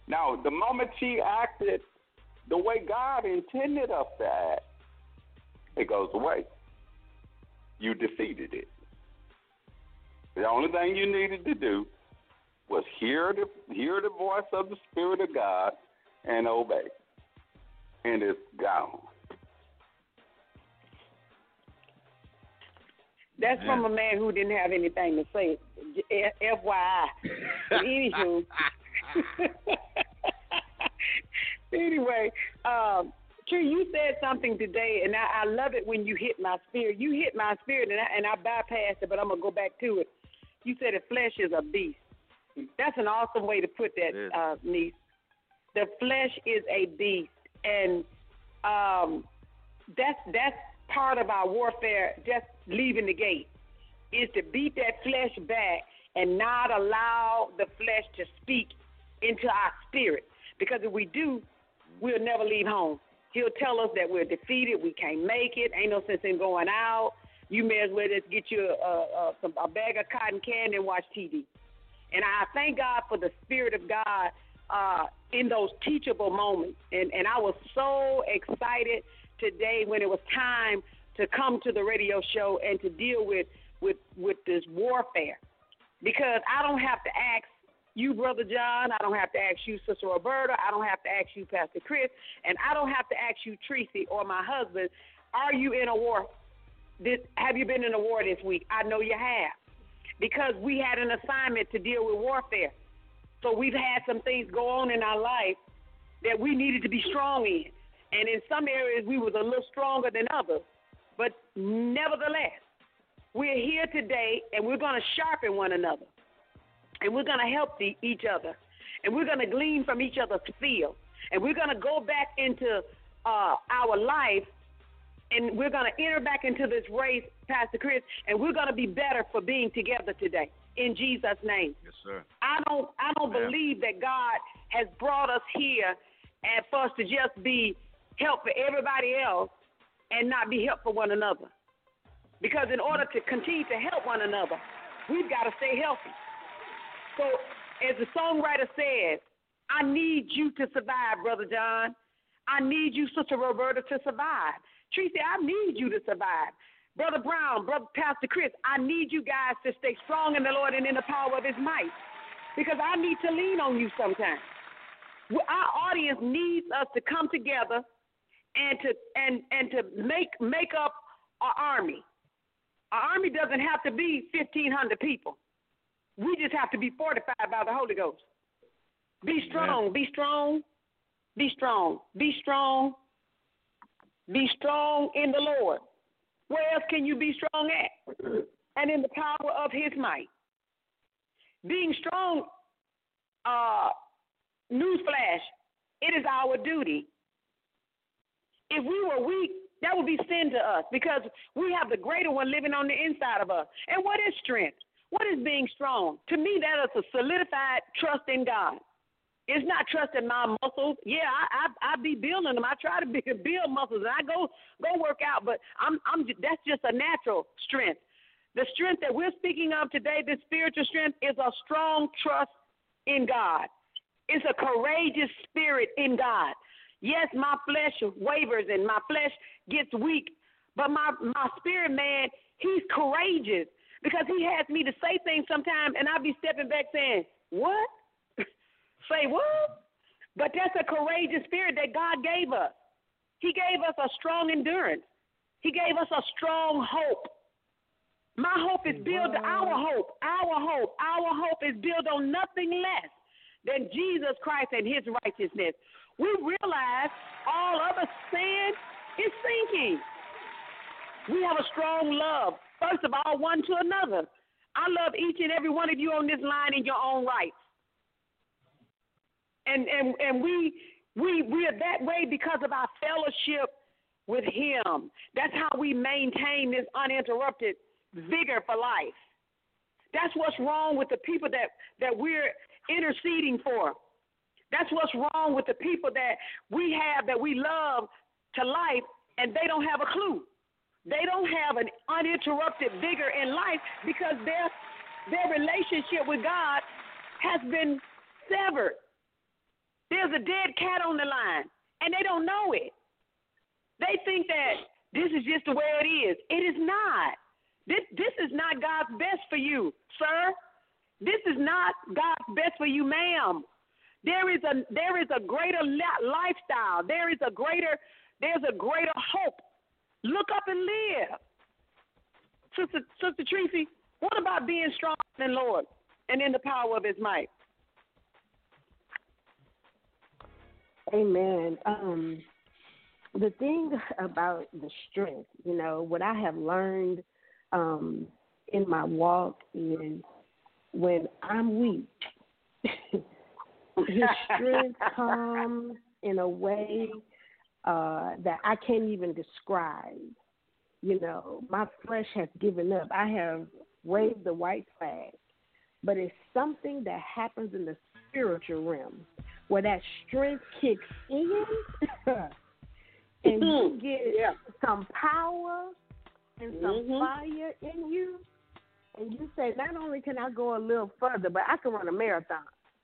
Now, the moment she acted the way God intended us to act, it goes away. You defeated it. The only thing you needed to do was hear the hear the voice of the Spirit of God and obey. And it's gone. That's from a man who didn't have anything to say. FYI. [laughs] Anywho. [laughs] anyway, um, True, you said something today, and I, I love it when you hit my spirit. You hit my spirit, and I, and I bypassed it, but I'm gonna go back to it. You said the flesh is a beast. That's an awesome way to put that, uh, niece. The flesh is a beast, and um, that's that's part of our warfare. Just leaving the gate is to beat that flesh back and not allow the flesh to speak into our spirit. Because if we do, we'll never leave home. He'll tell us that we're defeated, we can't make it, ain't no sense in going out. You may as well just get you a, a, a, a bag of cotton candy and watch TV. And I thank God for the Spirit of God uh, in those teachable moments. And, and I was so excited today when it was time to come to the radio show and to deal with, with, with this warfare. Because I don't have to ask you, Brother John. I don't have to ask you, Sister Roberta. I don't have to ask you, Pastor Chris. And I don't have to ask you, Tracy, or my husband, are you in a war? This, have you been in a war this week? I know you have because we had an assignment to deal with warfare. So we've had some things go on in our life that we needed to be strong in. And in some areas, we was a little stronger than others. But nevertheless, we're here today and we're going to sharpen one another. And we're going to help the, each other. And we're going to glean from each other's field. And we're going to go back into uh, our life and we're going to enter back into this race, Pastor Chris, and we're going to be better for being together today. In Jesus' name. Yes, sir. I don't I don't Amen. believe that God has brought us here and for us to just be help for everybody else and not be help for one another. Because in order to continue to help one another, we've got to stay healthy. So as the songwriter says, I need you to survive, Brother John. I need you, Sister Roberta, to survive. Tracy, I need you to survive. Brother Brown, Brother Pastor Chris, I need you guys to stay strong in the Lord and in the power of his might. Because I need to lean on you sometimes. Our audience needs us to come together and to and and to make make up our army. Our army doesn't have to be fifteen hundred people. We just have to be fortified by the Holy Ghost. Be strong, be strong, be strong, be strong, be strong in the Lord. Where else can you be strong at? [clears throat] And in the power of his might. Being strong, uh, newsflash, it is our duty. If we were weak, that would be sin to us because we have the greater one living on the inside of us. And what is strength? What is being strong? To me, that is a solidified trust in God. It's not trusting my muscles. Yeah, I I, I be building them. I try to be, [laughs] build muscles, and I go go work out. But I'm I'm that's just a natural strength. The strength that we're speaking of today, this spiritual strength, is a strong trust in God. It's a courageous spirit in God. Yes, my flesh wavers and my flesh gets weak, but my my spirit man, he's courageous because he has me to say things sometimes, and I'll be stepping back saying, "What? [laughs] say what?" But that's a courageous spirit that God gave us. He gave us a strong endurance. He gave us a strong hope. My hope is built. Our hope, our hope, our hope is built on nothing less than Jesus Christ and His righteousness. We realize all other sin is sinking. We have a strong love, first of all, one to another. I love each and every one of you on this line in your own right. And and and we We we are that way because of our fellowship with Him. That's how we maintain this uninterrupted vigor for life. That's what's wrong with the people that that we're interceding for. That's what's wrong with the people that we have that we love to life and they don't have a clue. They don't have an uninterrupted vigor in life because their their relationship with God has been severed. There's a dead cat on the line and they don't know it. They think that this is just the way it is. It is not. This this is not God's best for you, sir. This is not God's best for you, ma'am. There is a there is a greater lifestyle. There is a greater there's a greater hope. Look up and live. Sister Sister Tracy, what about being strong in the Lord and in the power of his might? Amen. Um, the thing about the strength, you know, what I have learned um, in my walk is when I'm weak, [laughs] his strength [laughs] comes in a way uh, that I can't even describe. You know, my flesh has given up. I have waved the white flag, but it's something that happens in the spiritual realm where that strength kicks in [laughs] and you get yeah. some power and some mm-hmm. fire in you, and you say, not only can I go a little further, but I can run a marathon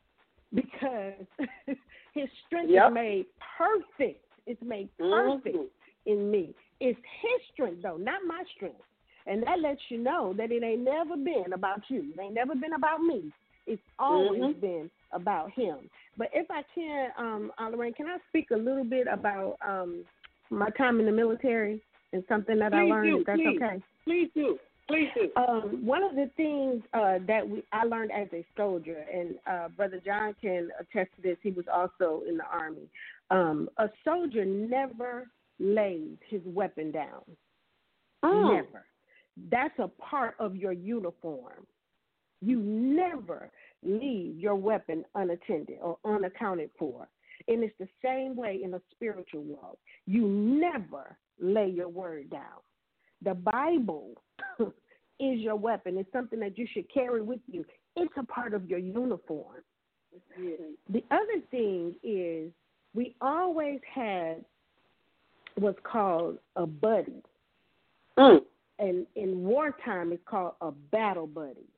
[laughs] because [laughs] his strength yep. is made perfect. It's made Mm-hmm. perfect in me. It's his strength, though, not my strength. And that lets you know that it ain't never been about you. It ain't never been about me. It's always Mhm. been about him. But if I can, um, uh, Lorraine, can I speak a little bit about um, my time in the military and something that I learned? do, if that's please. okay. Please do. Please do. Um, one of the things uh, that we, I learned as a soldier, and uh, Brother John can attest to this, he was also in the Army. Um, a soldier never lays his weapon down. Mm. Never. That's a part of your uniform. You never leave your weapon unattended or unaccounted for. And it's the same way in a spiritual walk. You never lay your word down. The Bible [laughs] is your weapon. It's something that you should carry with you. It's a part of your uniform. The other thing is we always had what's called a buddy. Mm. And in wartime, it's called a battle buddy.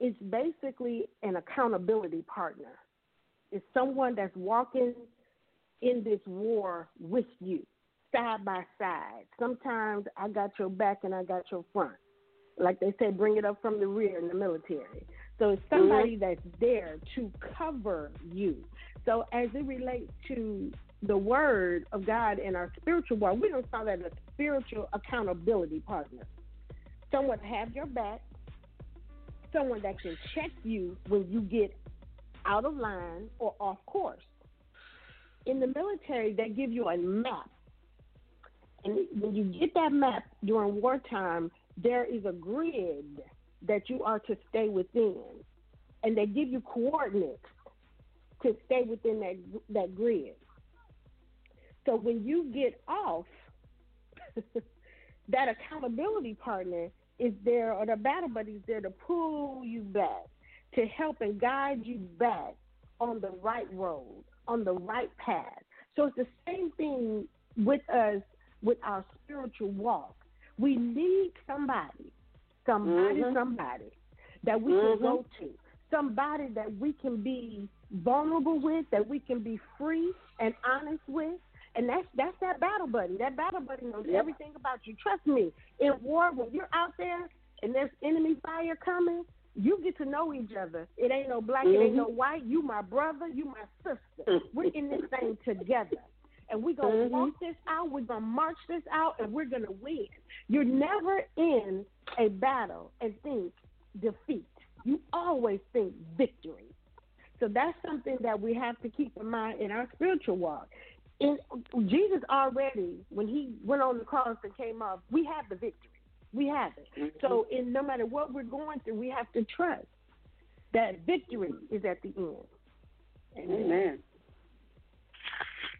It's basically an accountability partner. It's someone that's walking in this war with you, side by side. Sometimes I got your back and I got your front. Like they say, bring it up from the rear in the military. So it's mm-hmm. somebody that's there to cover you. So as it relates to the word of God in our spiritual world, we don't call that a spiritual accountability partner. Someone to have your back, someone that can check you when you get out of line or off course. In the military, they give you a map. And when you get that map during wartime, there is a grid that you are to stay within. And they give you coordinates to stay within that that grid. So when you get off, [laughs] that accountability partner is there, or the battle buddy is there to pull you back, to help and guide you back on the right road, on the right path. So it's the same thing with us with our spiritual walk. We need somebody, somebody, Mhm. somebody that we Mhm. can go to, somebody that we can be vulnerable with, that we can be free and honest with. And that's that's that battle buddy. That battle buddy knows Yep. everything about you. Trust me. In war, when you're out there and there's enemy fire coming, you get to know each other. It ain't no black, it ain't no white. You my brother, you my sister. We're in this thing together. And we're gonna Mhm. walk this out, we're gonna march this out, and we're gonna win. You're never in a battle and think defeat. You always think victory. So that's something that we have to keep in mind in our spiritual walk. In, Jesus already, when he went on the cross and came up, we have the victory. We have it. Mm-hmm. So in no matter what we're going through, we have to trust that victory is at the end. Amen.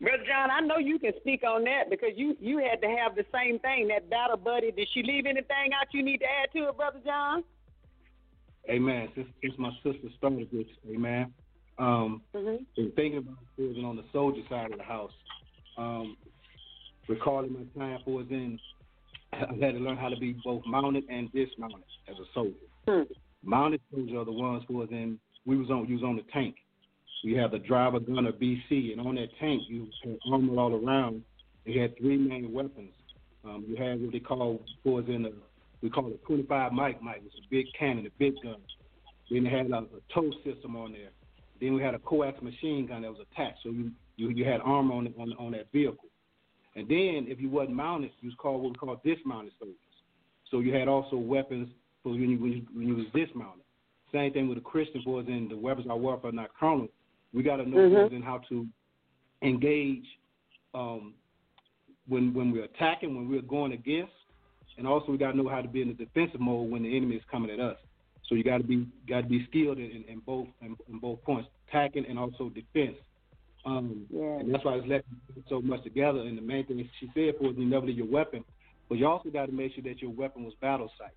Brother John, I know you can speak on that because you you had to have the same thing. That battle buddy. Did she leave anything out you need to add to it, Brother John? Amen. Since, since my sister started this, amen. Um, mm-hmm. thinking about being on the soldier side of the house. Um, recalling my time for was in, I had to learn how to be both mounted and dismounted as a soldier. Hmm. Mounted soldiers are the ones who was in. We was on. You was on the tank. You have the driver gunner BC, and on that tank you had armor all around. You had three main weapons. Um, you had what they call was in the we call it 25 mike mike. It's a big cannon, a big gun. Then they had a, a TOW system on there. Then we had a coax machine gun that was attached, so you you, you had armor on, on on that vehicle. And then if you wasn't mounted, you was called what we call dismounted soldiers. So you had also weapons for when you when you, when you was dismounted. Same thing with the Christian boys and the weapons of warfare not carnal. We got to know Mhm. mm how to engage um, when when we're attacking, when we're going against, and also we got to know how to be in the defensive mode when the enemy is coming at us. So you got to be got to be skilled in, in, in both in, in both points, attacking and also defense. Um, Yeah. And that's why it's left so much together. And the main thing she said was you never leave your weapon, but you also got to make sure that your weapon was battle sight.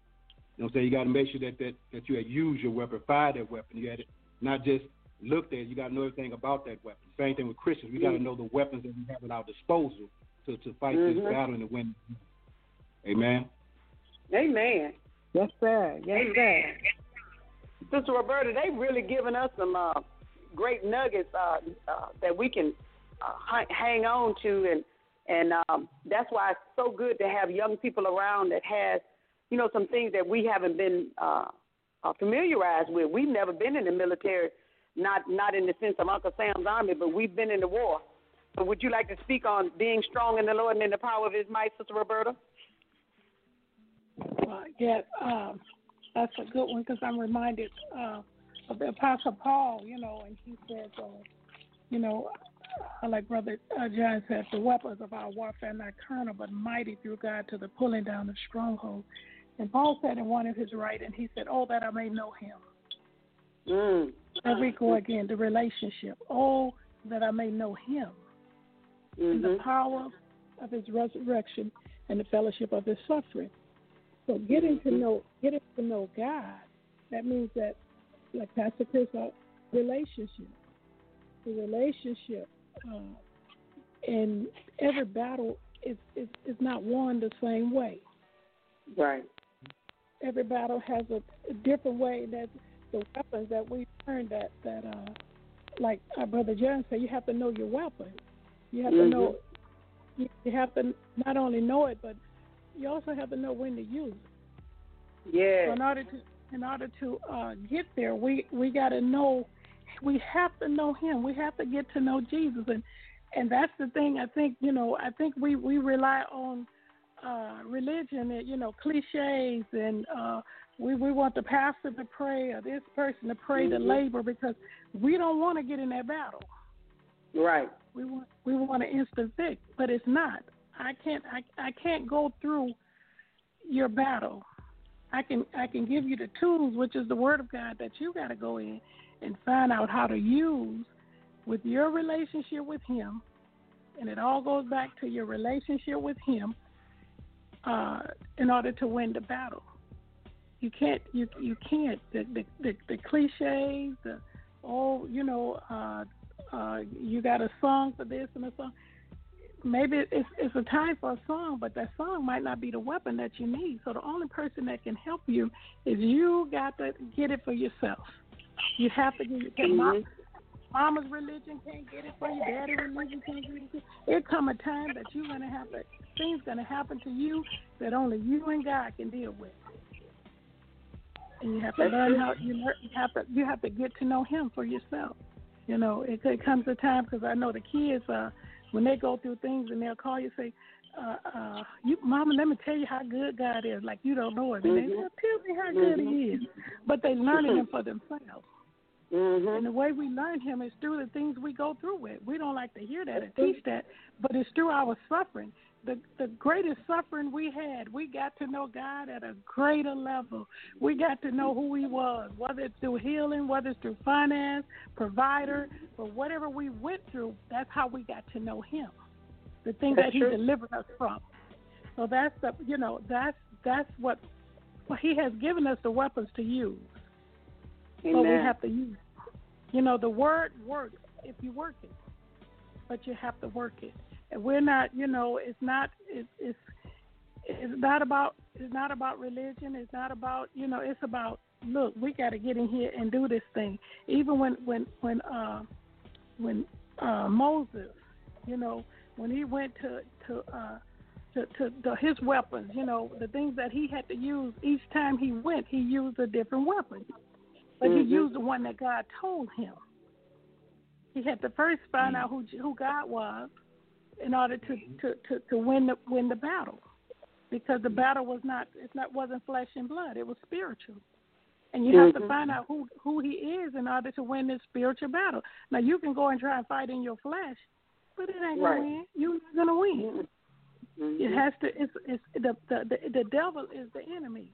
You know what I'm saying? You got to make sure that, that that you had used your weapon, fired that weapon. You had it not just looked at. it, You got to know everything about that weapon. Same thing with Christians. We got to know the weapons that we have at our disposal to to fight this Mhm. battle and to win. Amen. Amen. Yes, sir. Yes, sir. Sister Roberta, they really given us some uh, great nuggets uh, uh, that we can uh, hang on to, and and um, that's why it's so good to have young people around that has, you know, some things that we haven't been uh, uh, familiarized with. We've never been in the military, not not in the sense of Uncle Sam's army, but we've been in the war. So, would you like to speak on being strong in the Lord and in the power of His might, Sister Roberta? Uh, yeah, um, that's a good one because I'm reminded uh, of the Apostle Paul, you know, and he said, uh, you know, uh, like Brother uh, John said, the weapons of our warfare are not carnal, but mighty through God to the pulling down of strongholds. And Paul said in one of his writings, he said, Oh, that I may know him. Mm. There we go again, the relationship. Oh, that I may know him. Mm. And the power of his resurrection and the fellowship of his suffering. So getting to know getting to know God, that means that like Pastor Chris said, relationship. The relationship uh, and every battle is, is is not won the same way. Right. Every battle has a, a different way that the weapons that we learned that that uh like our brother John said, you have to know your weapon. You have to Mhm. know you you have to not only know it but you also have to know when to use it. Yeah. So in order to in order to uh, get there, we we got to know we have to know Him. We have to get to know Jesus, and and that's the thing. I think you know. I think we we rely on uh, religion, and, you know, cliches, and uh, we we want the pastor to pray or this person to pray to Mhm. labor because we don't want to get in that battle. Right. We want we want an instant fix, but it's not. I can't I, I can't go through your battle. I can I can give you the tools, which is the word of God that you got to go in and find out how to use with your relationship with Him, and it all goes back to your relationship with Him uh, in order to win the battle. You can't you you can't the the, the, the cliches the oh you know uh, uh, you got a song for this and a song. Maybe it's it's a time for a song, but that song might not be the weapon that you need. So the only person that can help you is you got to get it for yourself. You have to get it. Mom, mama's religion can't get it for you. Daddy religion can't get it. For you. There come a time that you're gonna have to. Things gonna happen to you that only you and God can deal with. And you have to learn how you learn. You have to you have to get to know Him for yourself. You know, it, it comes a time because I know the kids uh when they go through things and they'll call you and say, uh, uh, you, Mama, let me tell you how good God is. Like you don't know Him, and they Mhm. well, tell me how good He is. But they learning Him for themselves. Mm-hmm. And the way we learn Him is through the things we go through with. We don't like to hear that or teach that, but it's through our suffering the the greatest suffering we had, we got to know God at a greater level. We got to know who He was, whether it's through healing, whether it's through finance, provider, or whatever we went through. That's how we got to know Him, the thing That's that He true. delivered us from. So that's the you know that's that's what well, He has given us the weapons to use. So we have to use. You know, the word works if you work it, but you have to work it. We're not, you know, it's not, it's, it's, it's not about, it's not about religion. It's not about, you know, it's about, look, we got to get in here and do this thing. Even when, when, when, uh, when uh, Moses, you know, when he went to, to, uh, to, to, to his weapons, you know, the things that he had to use each time he went, he used a different weapon. But Mhm. he used the one that God told him. He had to first find out who who God was in order to, to, to, to win the win the battle. Because the battle was not it's not wasn't flesh and blood, it was spiritual. And you have to Mhm. find out who who he is in order to win this spiritual battle. Now you can go and try and fight in your flesh, but it ain't gonna win. You're not gonna win. Mhm. It has to. It's it's the the the, the devil is the enemy,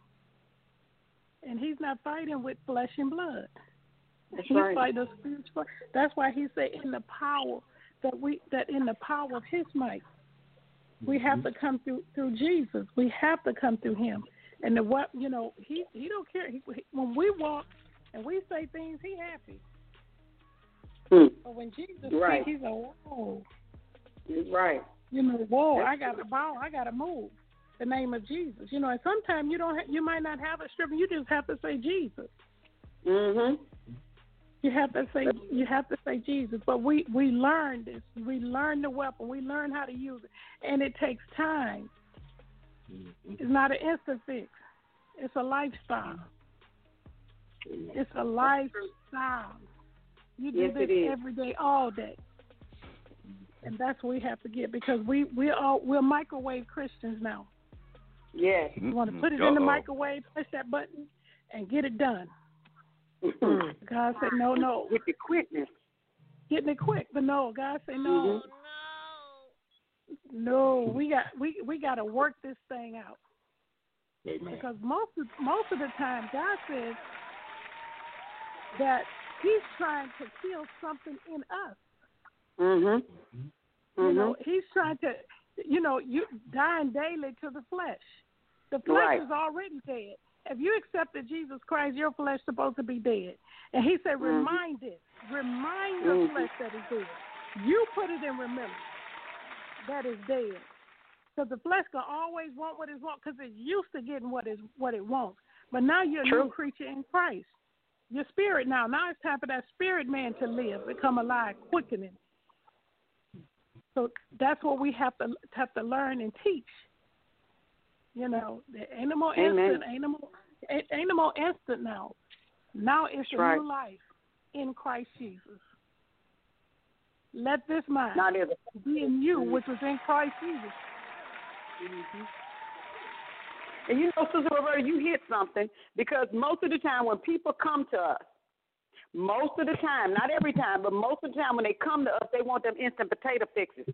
and he's not fighting with flesh and blood. That's he's right. fighting the spiritual. That's why he said in the power that we that in the power of his might, we have to come through through Jesus. We have to come through him. And the what you know he he don't care. He, he- when we walk and we say things, he happy. Hmm. But when Jesus Right. speaks, he's a whoa. Right. You know, whoa, That's I got to bow, I got to move. The name of Jesus. You know, and sometimes you don't, ha- you might not have a scripture. You just have to say Jesus. Mhm. You have to say, you have to say Jesus. But we we learn this. We learn the weapon. We learn how to use it, and it takes time. It's not an instant fix. It's a lifestyle. It's a lifestyle. You do Yes, this it is. every day, all day, and that's what we have to get because we we all we're microwave Christians now. Yes. You want to put it in the mm-hmm. microwave, push that button, and get it done. [laughs] God said, no, no. With the quickness. Getting it quick, but no. God said, no, no. We got we we got to work this thing out because most of most of the time, God says that He's trying to kill something in us. Mhm. You know, Mhm. He's trying to, you know, you dying daily to the flesh. The flesh Right. is already dead. If you accepted Jesus Christ, your flesh is supposed to be dead. And he said, Mhm. remind it. Remind your Mhm. flesh that it's dead. You put it in remembrance that is dead. Because the flesh can always want what it wants because it's used to getting what is what it wants. But now you're a new creature in Christ. Your spirit now. Now it's time for that spirit man to live, become alive, quickening. So that's what we have to have to learn and teach. You know, the animal Amen. instant, animal, animal instant now. Now it's a right. new life in Christ Jesus. Let this mind be in you, which was in Christ Jesus. Mm-hmm. And you know, Sister Roberta, you hit something because most of the time when people come to us, most of the time, not every time, but most of the time when they come to us, they want them instant potato fixes.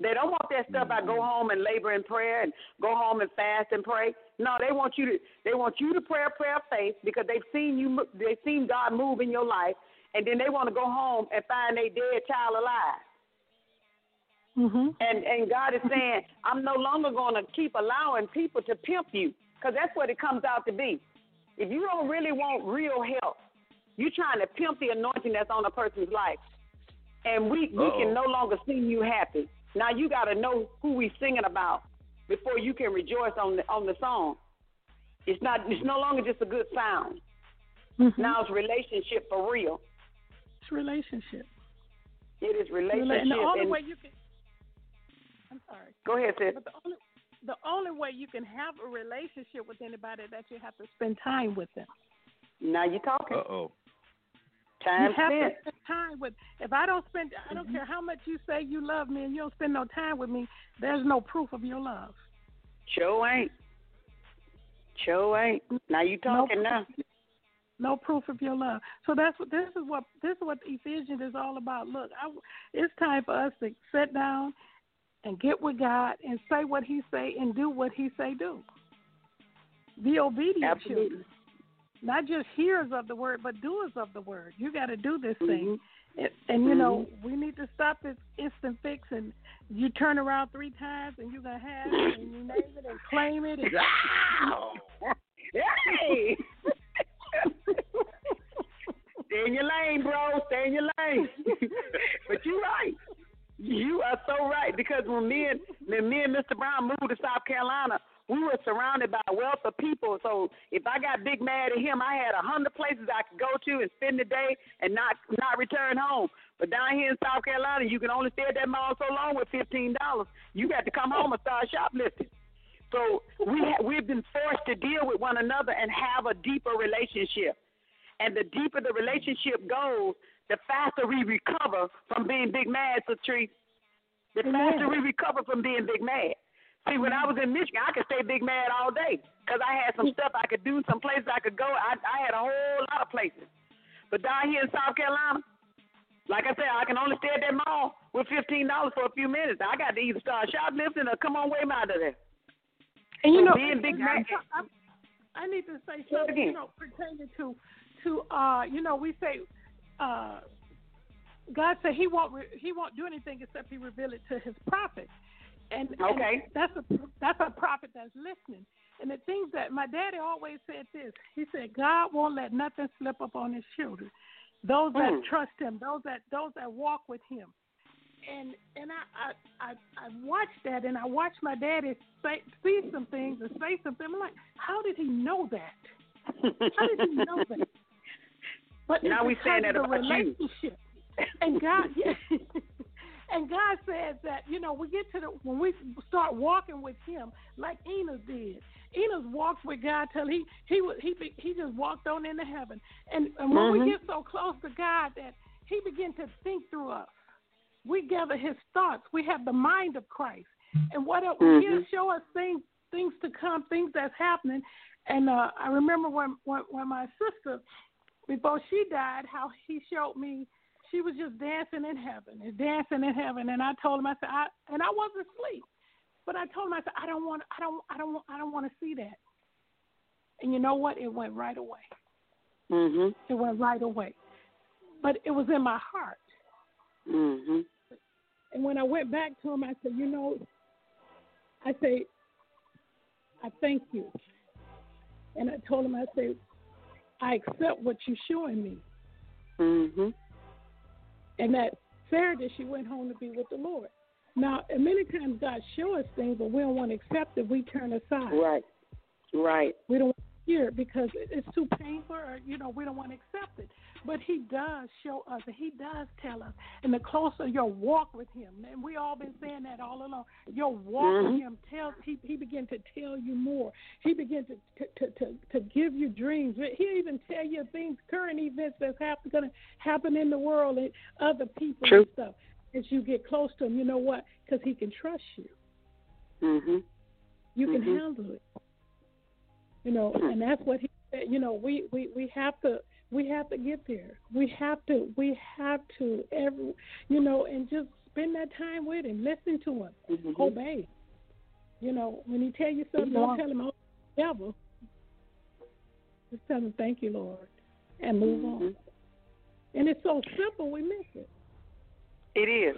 They don't want that stuff. I go home and labor in prayer and go home and fast and pray. No, they want you to. They want you to pray a prayer of faith because they've seen you. They've seen God move in your life, and then they want to go home and find their dead child alive. Mm-hmm. And and God is saying, I'm no longer going to keep allowing people to pimp you, because that's what it comes out to be. If you don't really want real help, you're trying to pimp the anointing that's on a person's life, and we we can no longer see you happy. Now you got to know who we singing about before you can rejoice on the on the song. It's not. It's no longer just a good sound. Now it's relationship for real. It's relationship. It is relationship. And the only and- way you can. I'm sorry. go ahead, sis. But the only the only way you can have a relationship with anybody that you have to spend time with them. Now you're talking. Uh oh. Time you have to spend time with. If I don't spend, I don't mm-hmm. care how much you say you love me, and you don't spend no time with me. There's no proof of your love. Sure ain't. Sure ain't. Now you talking no, now. No proof of your love. So that's what this is. What this is what Ephesians is all about. Look, I, it's time for us to sit down and get with God and say what He say and do what He say do. Be obedient Absolutely. children, not just hearers of the word, but doers of the word. You got to do this thing. Mm-hmm. And, and you know, mm-hmm. we need to stop this instant fix and you turn around three times and you're gonna have it and you name it and claim it and [laughs] Hey! Stay in your lane, bro. Stay in your lane. [laughs] but you're right. You are so right because when me and when me and Mr. Brown moved to South Carolina, we were surrounded by a wealth of people. So if I got big mad at him, I had a hundred places I could go to and spend the day and not not return home. But down here in South Carolina, you can only stay at that mall so long with fifteen dollars. You got to come home and start shoplifting. So we ha- we've been forced to deal with one another and have a deeper relationship. And the deeper the relationship goes, the faster we recover from being big mad, Patrice. The faster we recover from being big mad. See, when I was in Michigan, I could stay big mad all day because I had some stuff I could do, some places I could go. I, I had a whole lot of places. But down here in South Carolina, like I said, I can only stay at that mall with fifteen dollars for a few minutes. I got to either start shoplifting or come on way out of there. And you So know, being big mad. I, I need to say something, you know, pertaining to to uh, you know, we say uh, God said He won't re- He won't do anything except He reveal it to His prophet. And, and Okay. that's a that's a prophet that's listening. And the things that my daddy always said this. He said God won't let nothing slip up on His children. Those that Mm. trust Him, those that those that walk with Him. And and I I I, I watched that, and I watched my daddy say see some things and say something. I'm like, how did he know that? How did he know [laughs] that? But Now we saying that about you. relationship. And God, [laughs] yeah. And God says that you know we get to the when we start walking with Him like Enos did. Enos walked with God till he he was he he just walked on into heaven. And and when Mhm. we get so close to God that He began to think through us, we gather His thoughts. We have the mind of Christ, and what else? Mhm. He'll show us things things to come, things that's happening. And uh, I remember when, when when my sister before she died, how he showed me she was just dancing in heaven and dancing in heaven. And I told him, I said, I and I wasn't asleep, but I told him, I said, I don't want, I don't, I don't, I don't want to see that. And you know what? It went right away. Mhm. It went right away. But it was in my heart. Mhm. And when I went back to him, I said, you know, I say, I thank you. And I told him, I said, I accept what you're showing me. Mhm. And that Saturday she went home to be with the Lord. Now, many times God show us things, but we don't want to accept it. We turn aside. Right. Right. We don't want to hear it because it's too painful, or you know, we don't want to accept it. But He does show us, and He does tell us. And the closer your walk with Him, and we all been saying that all along. Your walk with Mhm. Him tells He He begin to tell you more. He begin to to to to, give you dreams. He even tell you things, current events that's happen, going to happen in the world and other people True. and stuff. As you get close to Him, you know what? Because He can trust you. Mhm. You can Mhm. handle it. You know, and that's what he said. You know, we we we have to we have to get there. We have to we have to every you know, and just spend that time with him, listen to him, Mhm. obey. You know, when he tell you something, don't tell him oh devil. Just tell him thank you, Lord, and move on. Mhm. And it's so simple, we miss it. It is.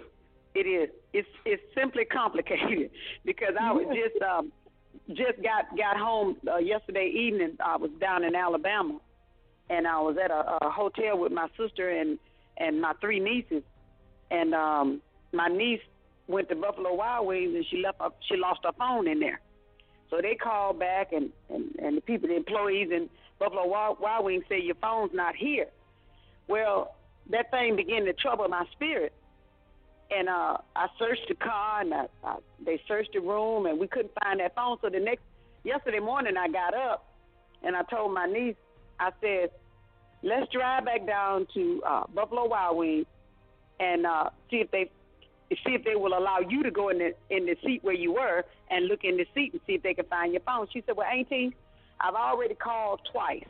It is. It's it's simply complicated [laughs] because I was just um just got got home uh, yesterday evening. I was down in Alabama, and I was at a, a hotel with my sister and and my three nieces, and um my niece went to Buffalo Wild Wings and she left her, she lost her phone in there. So they called back and and and the people, the employees in Buffalo Wild, Wild Wings said your phone's not here. Well, that thing began to trouble my spirit and uh I searched the car and I, I, they searched the room and we couldn't find that phone. So the next yesterday morning I got up and I told my niece, I said, let's drive back down to uh, Buffalo Wild Wings and uh, see if they see if they will allow you to go in the in the seat where you were and look in the seat and see if they can find your phone. She said, well, Auntie, I've already called twice.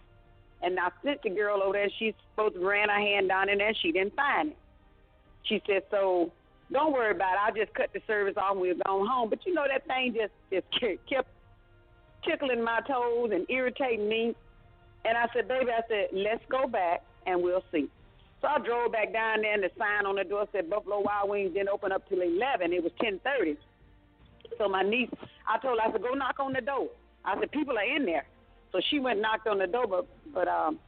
And I sent the girl over there. She's supposed to ran her hand down in there. She didn't find it. She said, so don't worry about it. I'll just cut the service off and we'll go home. But you know that thing just just kept tickling my toes and irritating me. And I said, baby, I said, let's go back and we'll see. So I drove back down there and the sign on the door said Buffalo Wild Wings didn't open up till eleven. It was ten thirty. So my niece, I told her, I said, go knock on the door. I said, people are in there. So she went and knocked on the door, but but um,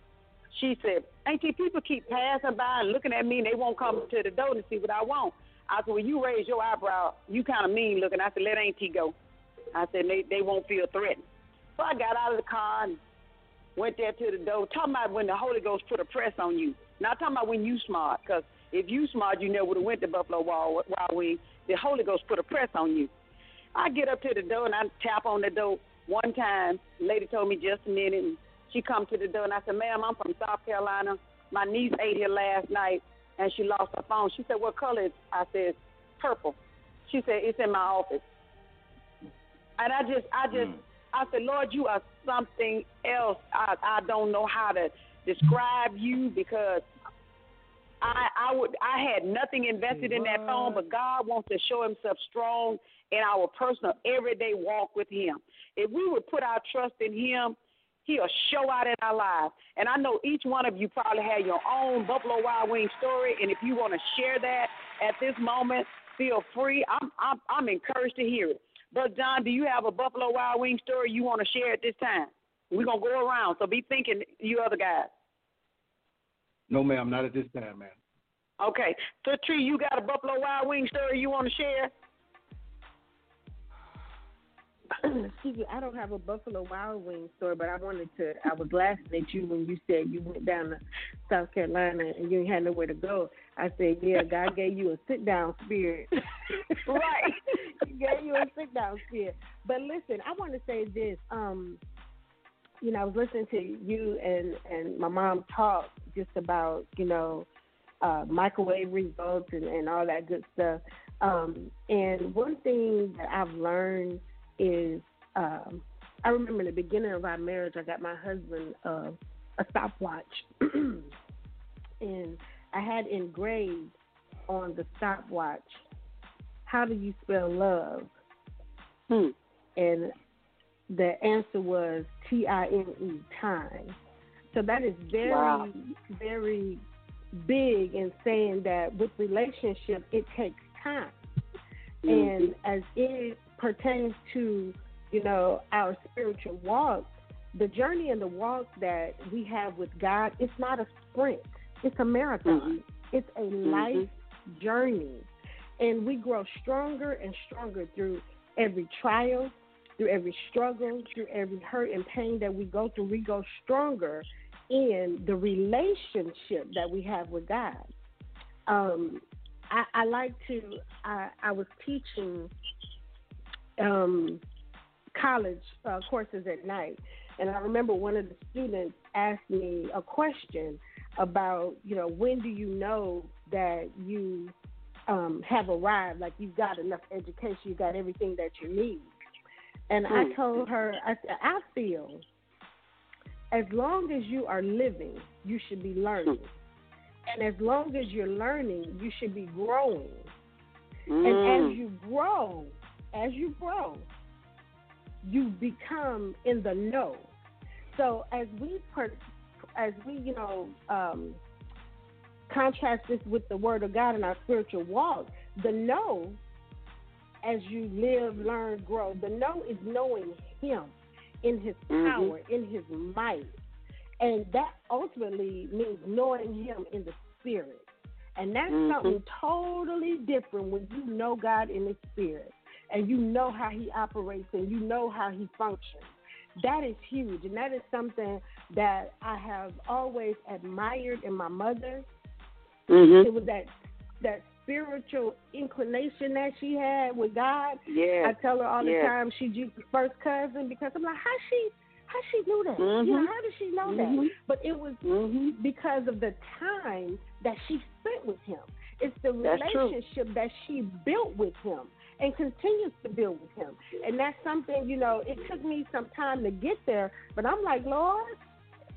she said, Auntie, people keep passing by and looking at me, and they won't come to the door to see what I want. I said, well, you raise your eyebrow, you kind of mean looking. I said, let Auntie go. I said, they they won't feel threatened. So I got out of the car and went there to the door. Talking about when the Holy Ghost put a press on you. Not talking about when you smart, because if you smart, you never would have went to Buffalo Wild, Wild Wings. The Holy Ghost put a press on you. I get up to the door and I tap on the door one time. Lady told me just a minute, and she come to the door and I said, "Ma'am, I'm from South Carolina. My niece ate here last night and she lost her phone." She said, "What color?" Is? I said, "Purple." She said, "It's in my office." And I just, I just, mm. I said, "Lord, you are something else. I, I don't know how to describe you because I I would I had nothing invested in that phone, but God wants to show Himself strong in our personal everyday walk with Him. If we would put our trust in Him, He'll show out in our lives. And I know each one of you probably have your own Buffalo Wild Wing story, and if you want to share that at this moment, feel free. I'm I'm I'm encouraged to hear it. But John, do you have a Buffalo Wild Wing story you want to share at this time? We're gonna go around, so be thinking, you other guys. No, ma'am, not at this time, ma'am. Okay, so Tree, you got a Buffalo Wild Wing story you want to share? [clears throat] excuse me, I don't have a Buffalo Wild Wings store, but I wanted to. I was laughing at you when you said you went down to South Carolina and you had nowhere to go. I said, yeah, God gave you a sit down spirit. [laughs] right. [laughs] he gave you a sit down spirit. But listen, I want to say this. Um, you know, I was listening to you and and my mom talk just about you know uh, microwave results and, and all that good stuff. Um, and one thing that I've learned is um, I remember in the beginning of our marriage, I got my husband uh, a stopwatch, [clears throat] and I had engraved on the stopwatch, "How do you spell love?" Hmm. And the answer was T I N E time. So that is very, wow. very big in saying that with relationship, it takes time. Mm-hmm. And as it pertains to, you know, our spiritual walk, the journey and the walk that we have with God, it's not a sprint. It's a marathon. Mm-hmm. It's a mm-hmm. life journey. And we grow stronger and stronger through every trial, through every struggle, through every hurt and pain that we go through. We go stronger in the relationship that we have with God. Um, I, I like to, I, I was teaching um, college uh, courses at night. And I remember one of the students asked me a question about, you know, when do you know that you um, have arrived, like you've got enough education, you've got everything that you need. And I Hmm. told her, I said, I feel as long as you are living, you should be learning. And as long as you're learning, you should be growing. And Mm. as you grow, as you grow, you become in the know. So as we per, as we you know um, contrast this with the Word of God in our spiritual walk, the know as you live, learn, grow. The know is knowing Him in His Mhm. power, in His might, and that ultimately means knowing Him in the Spirit. And that's Mhm. something totally different when you know God in the Spirit and you know how He operates and you know how He functions. That is huge, and that is something that I have always admired in my mother. Mhm. It was that that spiritual inclination that she had with God. Yeah. I tell her all the Yeah. time she's Jesus' first cousin because I'm like, how she how she knew that? You know, how did she know Mhm. that? But it was Mhm. because of the time that she spent with him. It's the That's true. relationship that she built with him and continues to build with him. And that's something, you know, it took me some time to get there, but I'm like, Lord,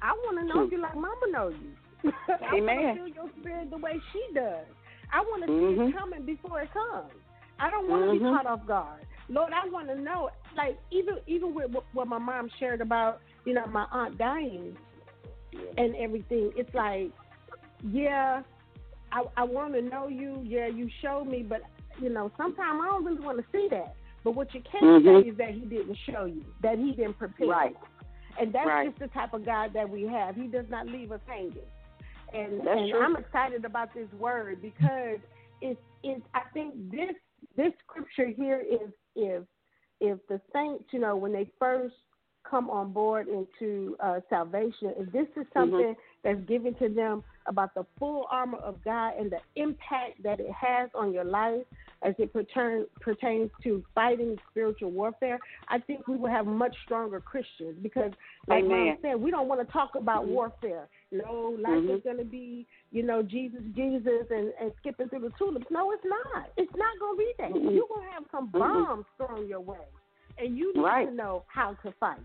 I want to know you like Mama knows you. [laughs] I Amen. want to feel your spirit the way she does. I want to see Mm-hmm. it coming before it comes. I don't want to be Mhm. caught off guard. Lord, I want to know. Like even even with what- what my mom shared about, you know, my aunt dying and everything. It's like, yeah, I I want to know you. Yeah, you showed me, but you know, sometimes I don't really want to see that. But what you can Mhm. say is that he didn't show you, that he didn't prepare. Right. And that's Right. just the type of God that we have. He does not leave us hanging. And That's and true. I'm excited about this word because it's it's I think this this scripture here is if if the saints, you know, when they first come on board into uh, salvation, if this is something that's given to them about the full armor of God and the impact that it has on your life as it pertain, pertains to fighting spiritual warfare, I think we will have much stronger Christians because, like Amen. Mom said, we don't want to talk about Mhm. warfare. No, life Mhm. is going to be, you know, Jesus, Jesus, and, and skipping through the tulips. No, it's not. It's not going to be that. Mhm. You're going to have some Mhm. bombs thrown your way, and you need Right. to know how to fight.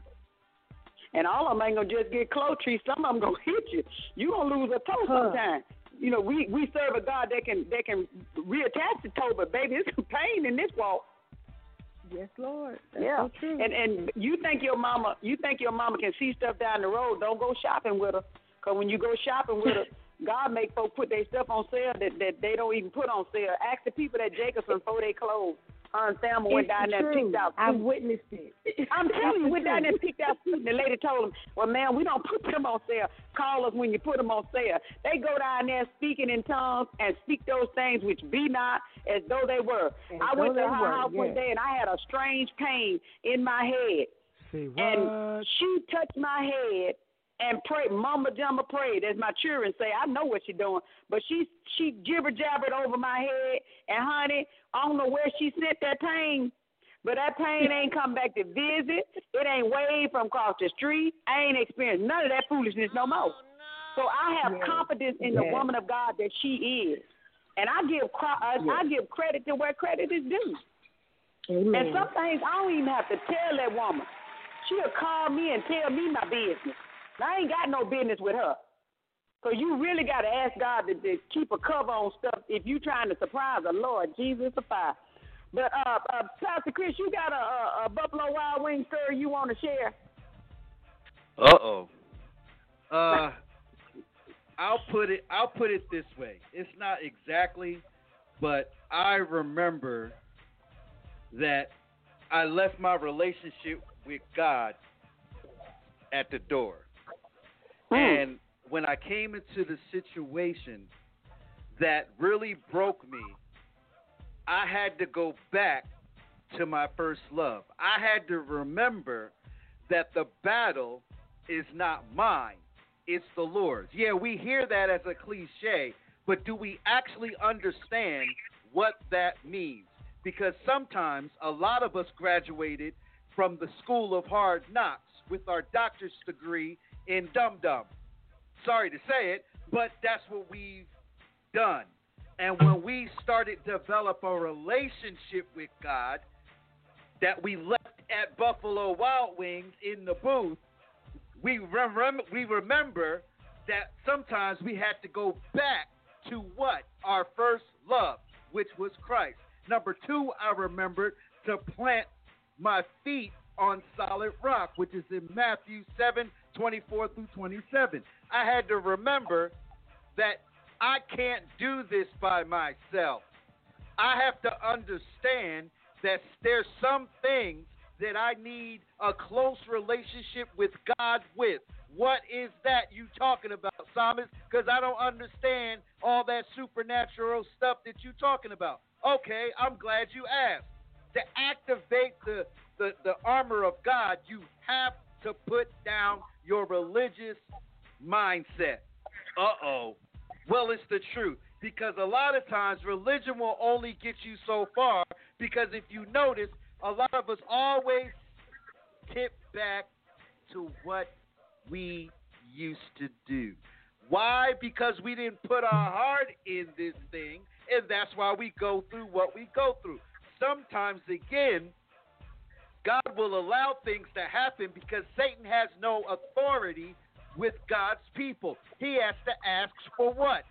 And all of them ain't gonna just get close trees. Some of them gonna [laughs] hit you. You gonna lose a toe Huh. sometime. You know, we we serve a God that can that can reattach the toe, but baby, it's some pain in this walk. Yes, Lord. That's yeah. so true. And and you think your mama you think your mama can see stuff down the road? Don't go shopping with her, cause when you go shopping with her, [laughs] God make folks put their stuff on sale that that they don't even put on sale. Ask the people at Jacobson for their clothes. Her and Thelma went down there and picked out. I've witnessed it. I'm telling you, went down there and picked out food, and the lady told them, "Well, man, we don't put them on sale. Call us when you put them on sale." They go down there speaking in tongues and speak those things which be not as though they were. As I went to her were, house one day and I had a strange pain in my head, Say what? and she touched my head and pray mumba jumba prayed, as my children say. I know what she's doing, but she she jibber jabbered over my head, and honey, I don't know where she sent that pain. But that pain ain't come back to visit. It ain't waved from across the street. I ain't experienced none of that foolishness no more. So I have Yes. confidence in the woman of God that she is, and I give cro- uh, I give credit to where credit is due. Amen. And some things I don't even have to tell that woman. She'll call me and tell me my business. I ain't got no business with her. So you really got to ask God to, to keep a cover on stuff if you're trying to surprise the Lord Jesus the fire. But uh, uh, Pastor Chris, you got a, a, a Buffalo Wild Wing story you want to share? Uh oh. Uh, I'll put it. I'll put it this way. It's not exactly, but I remember that I left my relationship with God at the door, Hmm. and when I came into the situation that really broke me, I had to go back to my first love. I had to remember that the battle is not mine, it's the Lord's. Yeah, we hear that as a cliche, but do we actually understand what that means? Because sometimes a lot of us graduated from the school of hard knocks with our doctor's degree in dum dum. Sorry to say it, but that's what we've done. And when we started develop a relationship with God that we left at Buffalo Wild Wings in the booth, we rem- we remember that sometimes we had to go back to what our first love, which was Christ. Number two, I remembered to plant my feet on solid rock, which is in Matthew 7 24 through 27. I had to remember that I can't do this by myself. I have to understand that there's some things that I need a close relationship with God with. What is that you talking about, Psalmist? Because I don't understand all that supernatural stuff that you talking about. Okay, I'm glad you asked. To activate the, the, the armor of God, you have to put down your religious mindset. Uh oh. Well, it's the truth. Because a lot of times religion will only get you so far. Because if you notice, a lot of us always tip back to what we used to do. Why? Because we didn't put our heart in this thing, and that's why we go through what we go through. Sometimes, again, God will allow things to happen because Satan has no authority with God's people. He has to ask for what?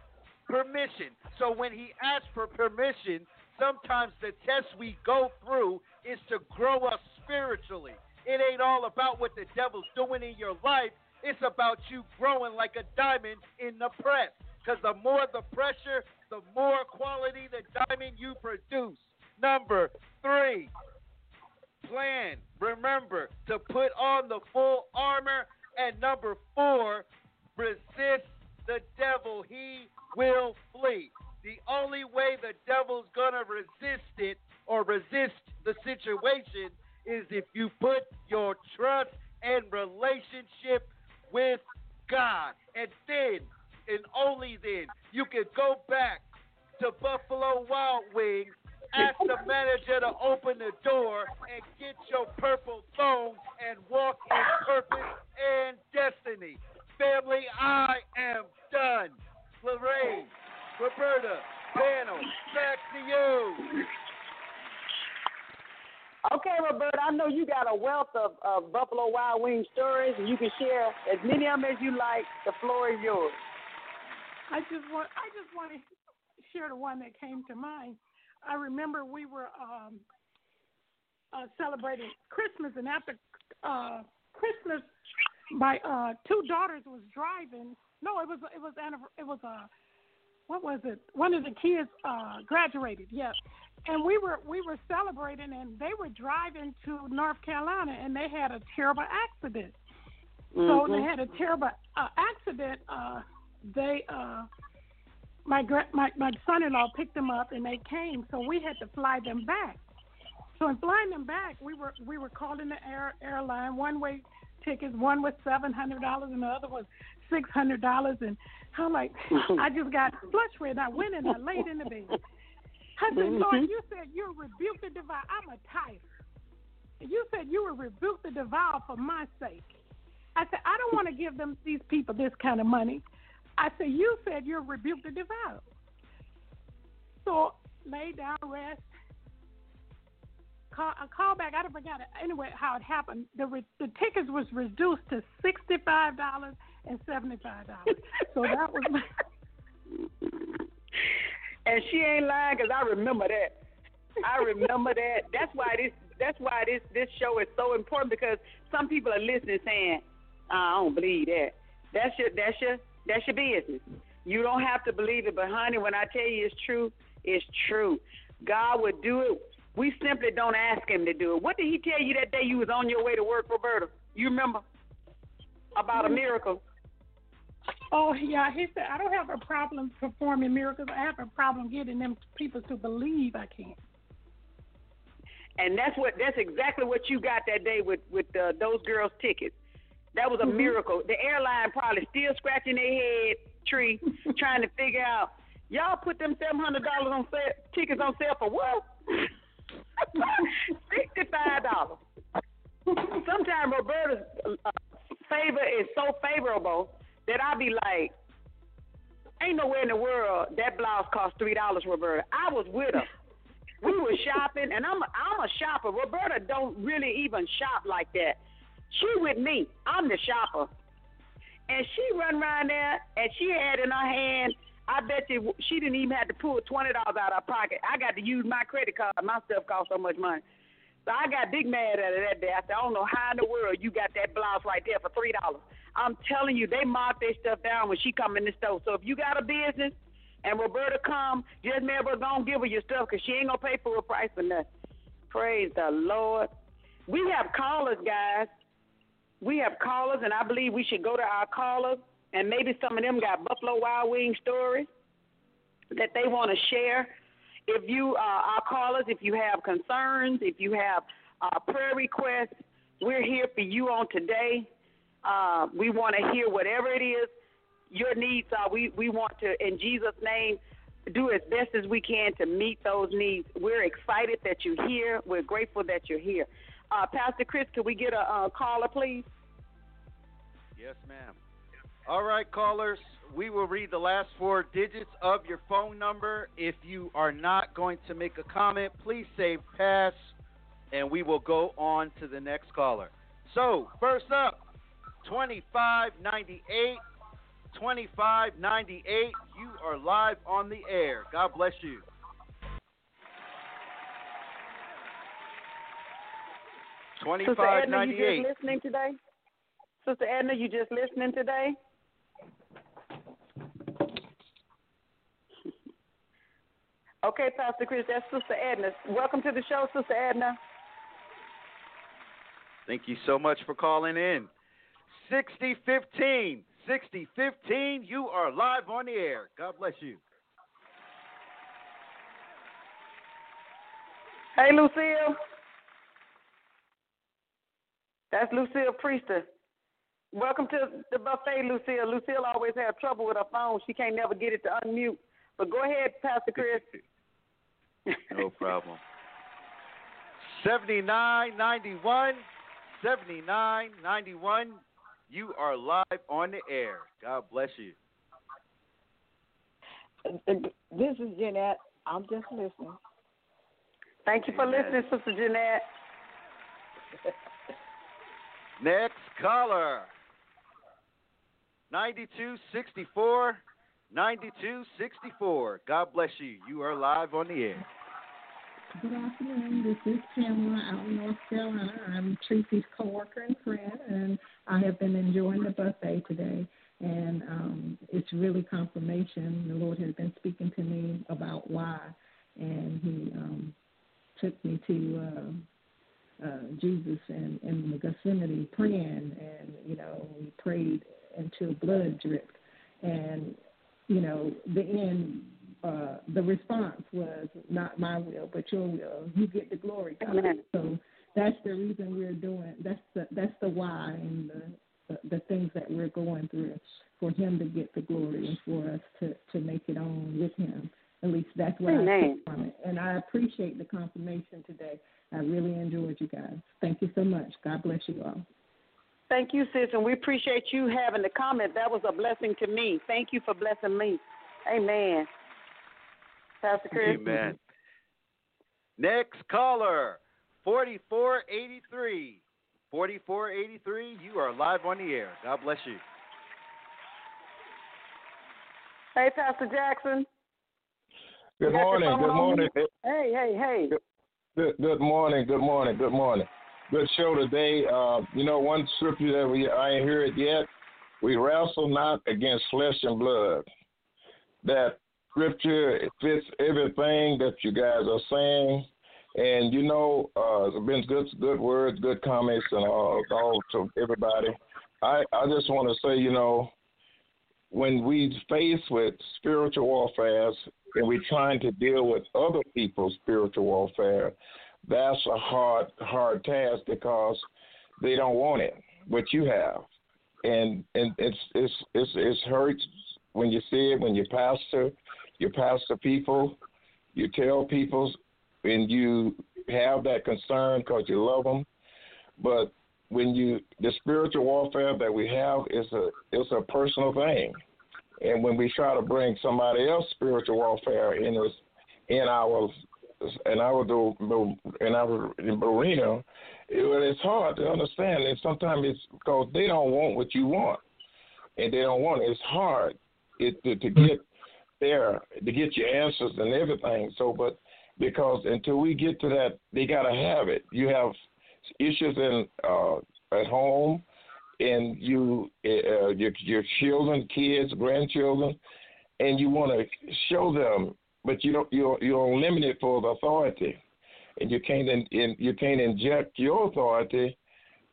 permission. So when he asks for permission, sometimes the test we go through is to grow us spiritually. It ain't all about what the devil's doing in your life. It's about you growing like a diamond in the press. Because the more the pressure, the more quality the diamond you produce. Number three, plan. Remember to put on the full armor. And number four, resist the devil. He will flee. The only way the devil's going to resist it or resist the situation is if you put your trust and relationship with God. And then, and only then, you can go back to Buffalo Wild Wings, ask the manager to open the door, and get your purple phone and walk in purpose and destiny. Family, I am done. Lorraine, Roberta, panel, back to you. Okay, Roberta, I know you got a wealth of, of Buffalo Wild Wings stories, and you can share as many of them as you like. The floor is yours. I just want I just want to share the one that came to mind. I remember we were um, uh, celebrating Christmas, and after uh, Christmas, my uh, two daughters was driving. No, it was it was it was a uh, what was it? One of the kids uh, graduated. Yes, and we were we were celebrating, and they were driving to North Carolina, and they had a terrible accident. Mm-hmm. So they had a terrible uh, accident. Uh, they uh, my my my son-in-law picked them up, and they came. So we had to fly them back. So in flying them back, we were we were calling the air airline one way tickets. One was seven hundred dollars, and the other was six hundred dollars. And I'm like, [laughs] I just got flushed with. I went and I laid in the bed. I said, mm-hmm. Lord, you said you rebuke the devour. I'm a tither. You said you would rebuke the devour for my sake. I said, I don't [laughs] want to give them these people this kind of money. I said, you said you'll rebuke the devour. So lay down, rest. Call, I call back. I don't forget it. Anyway, how it happened. The re, the tickets was reduced to sixty five dollars and seventy five dollars. so that was. My, [laughs] and she ain't lying because I remember that. I remember that. That's why this. That's why this this show is so important because some people are listening saying, "I don't believe that." That's your that's your that's your business. You don't have to believe it, but honey, when I tell you it's true, it's true. God would do it. We simply don't ask Him to do it. What did He tell you that day you was on your way to work, Roberta? You remember about a miracle? Oh yeah, he said I don't have a problem performing miracles. I have a problem getting them people to believe I can. And that's what that's exactly what you got that day with with uh, those girls' tickets. That was a mm-hmm. miracle. The airline probably still scratching their head tree [laughs] trying to figure out. Y'all put them seven hundred dollars on sale, tickets on sale for what? [laughs] Sixty five dollars. Sometimes Roberta's uh, favor is so favorable that I be like, ain't nowhere in the world that blouse cost three dollars, Roberta. I was with her. We were shopping, and I'm a, I'm a shopper. Roberta don't really even shop like that. She with me. I'm the shopper, and she run around there, and she had in her hand. I bet you she didn't even have to pull twenty dollars out of her pocket. I got to use my credit card. My stuff cost so much money. So I got big mad at her that day. I said, I don't know how in the world you got that blouse right there for three dollars. I'm telling you, they mark their stuff down when she come in the store. So if you got a business and Roberta come, just never gonna give her your stuff because she ain't gonna pay for a price for nothing. Praise the Lord. We have callers, guys. We have callers, and I believe we should go to our callers, and maybe some of them got Buffalo Wild Wing stories that they want to share. If you, uh, our callers, if you have concerns, if you have uh, prayer requests, we're here for you on today. Uh, we want to hear whatever it is your needs are. We we want to, in Jesus' name, do as best as we can to meet those needs. We're excited that you're here. We're grateful that you're here. Uh, Pastor Chris, can we get a, a caller, please? Yes, ma'am. All right, callers. We will read the last four digits of your phone number. If you are not going to make a comment, please say pass, and we will go on to the next caller. So, first up, 2598. 2598. You are live on the air. God bless you. Sister Edna, you just listening today? Sister Edna, you just listening today? Okay, Pastor Chris, that's Sister Edna. Welcome to the show, Sister Edna. Thank you so much for calling in. 6015. 6015, you are live on the air. God bless you. Hey, Lucille. That's Lucille Priester. Welcome to the buffet, Lucille. Lucille always have trouble with her phone. She can't never get it to unmute. But go ahead, Pastor Chris. No problem. 7991. 7991. You are live on the air. God bless you. This is Jeanette. I'm just listening. Thank you for Amen. listening, Sister Jeanette. [laughs] Next caller. 9264. 9264. God bless you. You are live on the air. Good afternoon. This is Pamela out in North Carolina. I'm Tracy's coworker and friend, and I have been enjoying the buffet today. And um, it's really confirmation. The Lord has been speaking to me about why, and He um, took me to uh, uh, Jesus and in the Gethsemane praying, and you know we prayed until blood dripped, and you know the end uh, the response was not my will, but your will. You get the glory. God. Amen. So that's the reason we're doing. That's the that's the why and the, the the things that we're going through for Him to get the glory and for us to to make it on with Him. At least that's what I Amen. took from it. And I appreciate the confirmation today. I really enjoyed you guys. Thank you so much. God bless you all. Thank you, sis, and we appreciate you having the comment. That was a blessing to me. Thank you for blessing me. Amen. Pastor Chris. Amen. Next caller. 4483. 4483. You are live on the air. God bless you. Hey, Pastor Jackson. Good You got your morning. Good morning. Hey, hey, hey. Good, good good morning. Good morning. Good morning. Good show today. Uh, you know, one scripture that we I ain't heard yet. We wrestle not against flesh and blood. That scripture fits everything that you guys are saying. And you know, uh, it's been good, good words, good comments, and all, all to everybody. I, I just want to say, you know, when we faced with spiritual warfare and we're trying to deal with other people's spiritual warfare, that's a hard, hard task because they don't want it, but you have, and and it's it's it's it's hurts when you see it when you pastor, you pastor people, you tell people, and you have that concern because you love them, but when you the spiritual warfare that we have is a it's a personal thing. And when we try to bring somebody else spiritual warfare in us in our in our in our arena, it, it's hard to understand. And sometimes it's because they don't want what you want, and they don't want it. It's hard it to, to get there to get your answers and everything. So, but because until we get to that, they gotta have it. You have issues in uh, at home, and you uh, your your children, kids, grandchildren, and you want to show them, but you don't you're you're limited for the authority, and you can't in, in, you can't inject your authority,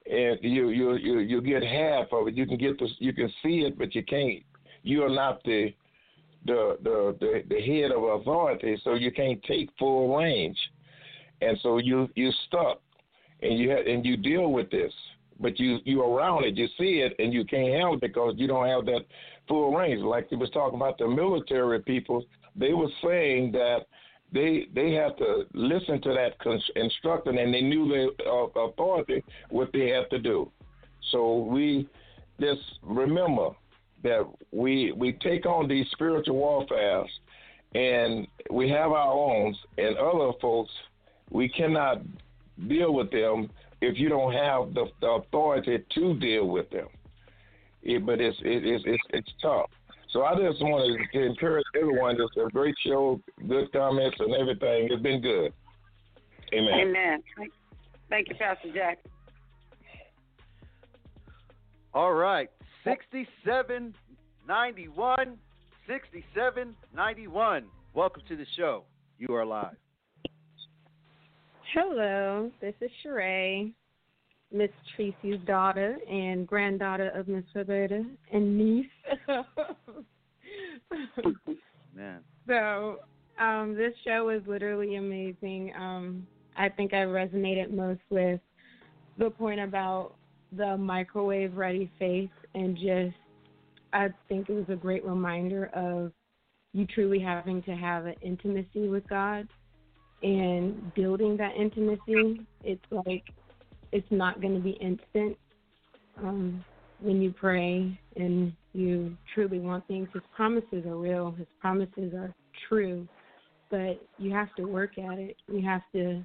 and you you you you get half of it. You can get this, you can see it, but you can't. You are not the the the the, the head of authority, so you can't take full range, and so you you stuck, and you ha- and you deal with this, but you you around it, you see it, and you can't handle it because you don't have that full range. Like he was talking about the military people, they were saying that they they have to listen to that con- instruction, and they knew the uh, authority what they had to do. So we just remember that we we take on these spiritual warfares, and we have our own, and other folks we cannot deal with them if you don't have the, the authority to deal with them. It, but it's it, it's it's it's tough. So I just wanted to encourage everyone. Just a great show, good comments and everything. It's been good. Amen. Amen. Thank you, Pastor Jack. All right. 6791. 6791. Welcome to the show. You are live. Hello, this is Sheree, Miss Tracy's daughter and granddaughter of Miss Roberta and niece. Man. so, um, this show was literally amazing. Um, I think I resonated most with the point about the microwave ready faith and just I think it was a great reminder of you truly having to have an intimacy with God and building that intimacy. It's like it's not going to be instant um, when you pray and you truly want things. His promises are real. His promises are true, but you have to work at it. You have to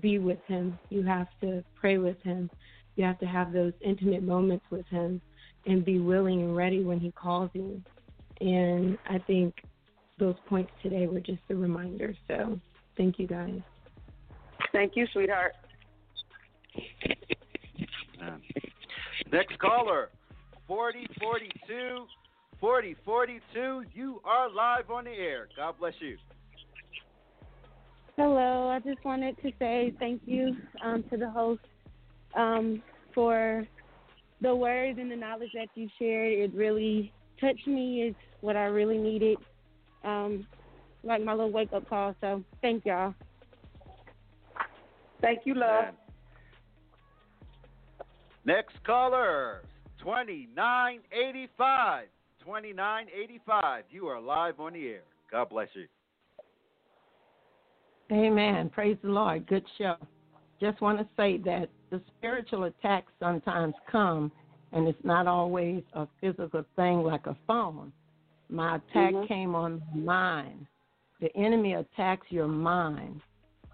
be with him. You have to pray with him. You have to have those intimate moments with him and be willing and ready when he calls you. And I think those points today were just a reminder. So thank you guys. Thank you, sweetheart. Man. Next caller, 4042. 4042, you are live on the air. God bless you. Hello, I just wanted to say thank you um, to the host um, for the words and the knowledge that you shared. It really touched me. It's what I really needed, um, like my little wake up call. So thank y'all. Thank you, love. Next caller, 2985. 2985. You are live on the air. God bless you. Amen. Praise the Lord. Good show. Just want to say that the spiritual attacks sometimes come, and it's not always a physical thing like a phone. My attack Mhm. came on my mind. The enemy attacks your mind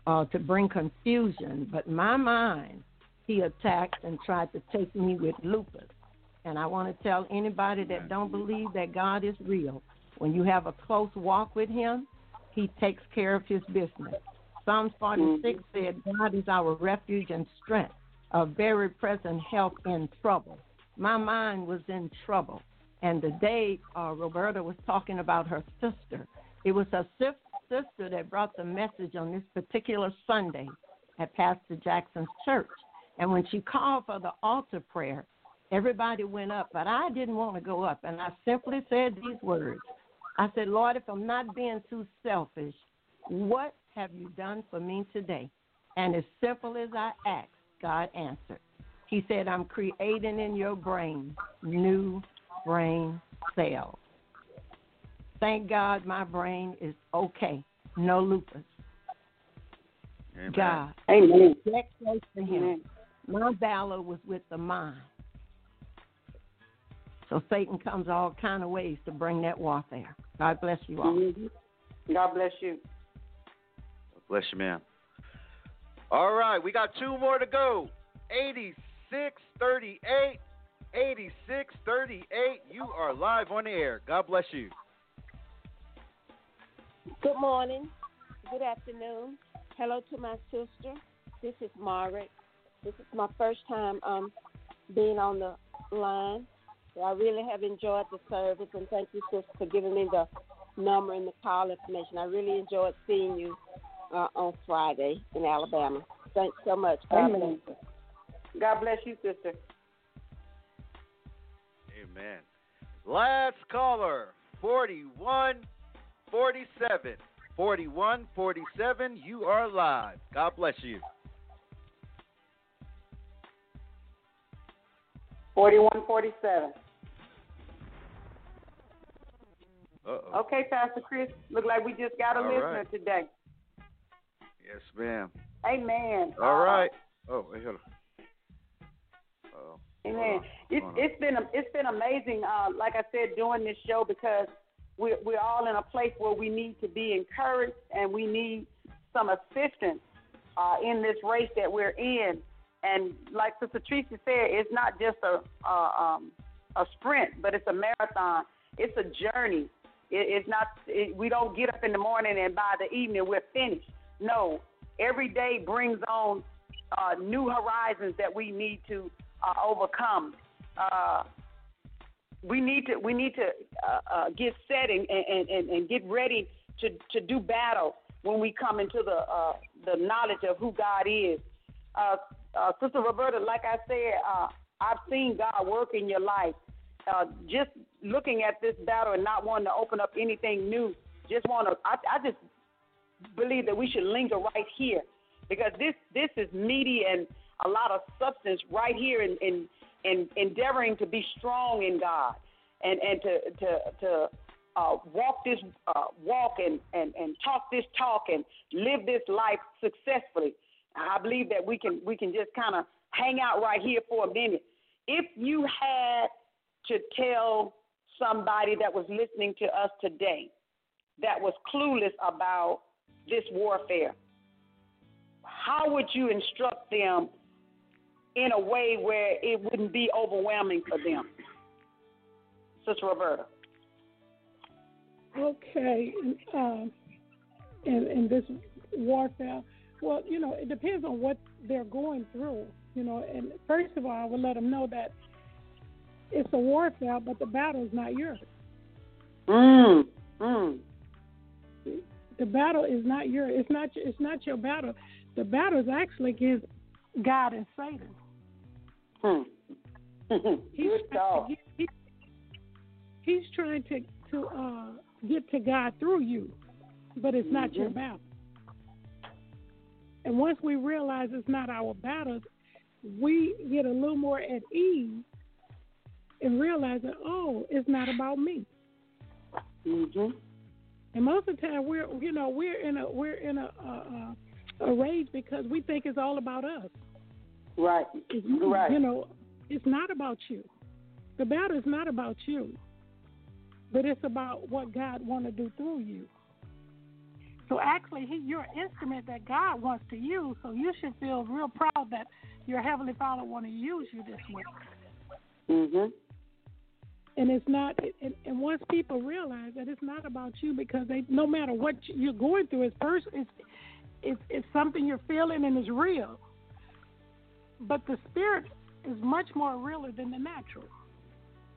uh, to bring confusion, but my mind, he attacked and tried to take me with lupus. And I want to tell anybody that don't believe that God is real, when you have a close walk with him, he takes care of his business. Psalms 46 said, God is our refuge and strength, a very present help in trouble. My mind was in trouble. And the day uh, Roberta was talking about her sister, it was sis- sister that brought the message on this particular Sunday at Pastor Jackson's church. And when she called for the altar prayer, everybody went up, but I didn't want to go up. And I simply said these words I said, Lord, if I'm not being too selfish, what have you done for me today? And as simple as I asked, God answered. He said, I'm creating in your brain new brain cells. Thank God my brain is okay. No lupus. Amen. God. Amen. Get close to Him. My battle was with the mind. So Satan comes all kind of ways to bring that warfare. God bless you all. Mhm. God bless you. Bless you, man. All right, we got two more to go. 8638. 8638. You are live on the air. God bless you. Good morning. Good afternoon. Hello to my sister. This is Margaret. This is my first time um, being on the line. So I really have enjoyed the service, and thank you, sister, for giving me the number and the call information. I really enjoyed seeing you uh, on Friday in Alabama. Thanks so much. God Amen. bless you. God bless you, sister. Amen. Last caller, 4147. 4147, you are live. God bless you. Forty-one, forty-seven. Uh-oh. Okay, Pastor Chris. Look like we just got a All listener right. today. Yes, ma'am. Amen. All right. Oh, wait, hold on. Amen. It's it's been it's been amazing. Uh, like I said, doing this show because we're we're all in a place where we need to be encouraged and we need some assistance uh, in this race that we're in. And like Sister Tracy said, it's not just a a, um, a sprint, but it's a marathon. it's a journey. It, it's not. It, we don't get up in the morning and by the evening we're finished. No, every day brings on uh, new horizons that we need to uh, overcome. Uh, we need to we need to uh, uh, get set and, and, and, and get ready to, to do battle when we come into the uh, the knowledge of who God is. Uh, uh, Sister Roberta, like I said, uh, I've seen God work in your life. Uh, just looking at this battle and not wanting to open up anything new, just want to. I, I just believe that we should linger right here because this this is meaty and a lot of substance right here in in, in endeavoring to be strong in God and and to to to uh, walk this uh, walk and, and and talk this talk and live this life successfully. I believe that we can we can just kind of hang out right here for a minute. If you had to tell somebody that was listening to us today that was clueless about this warfare, how would you instruct them in a way where it wouldn't be overwhelming for them? Sister Roberta. Okay, um, and, and this warfare, well, you know, it depends on what they're going through, you know. And first of all, I would let them know that it's a warfare, but the battle is not yours. Mm. Mm. The battle is not your. It's not. It's not your battle. The battle is actually against God and Satan. Hmm. [laughs] he's, trying to get, he, he's trying to to uh, get to God through you, but it's not your Mhm. battle. And once we realize it's not our battle, we get a little more at ease and realize that oh, it's not about me. Mm-hmm. And most of the time, we're you know we're in a we're in a a, a, a rage because we think it's all about us. Right. It's, Right. You know, it's not about you. The battle is not about you, but it's about what God want to do through you. So actually, he, you're an instrument that God wants to use. So you should feel real proud that your heavenly Father want to use you this way. Mhm. And it's not. And, and once people realize that it's not about you, because they, no matter what you're going through, it's first, it's, it's, it's something you're feeling and it's real. But the spirit is much more realer than the natural.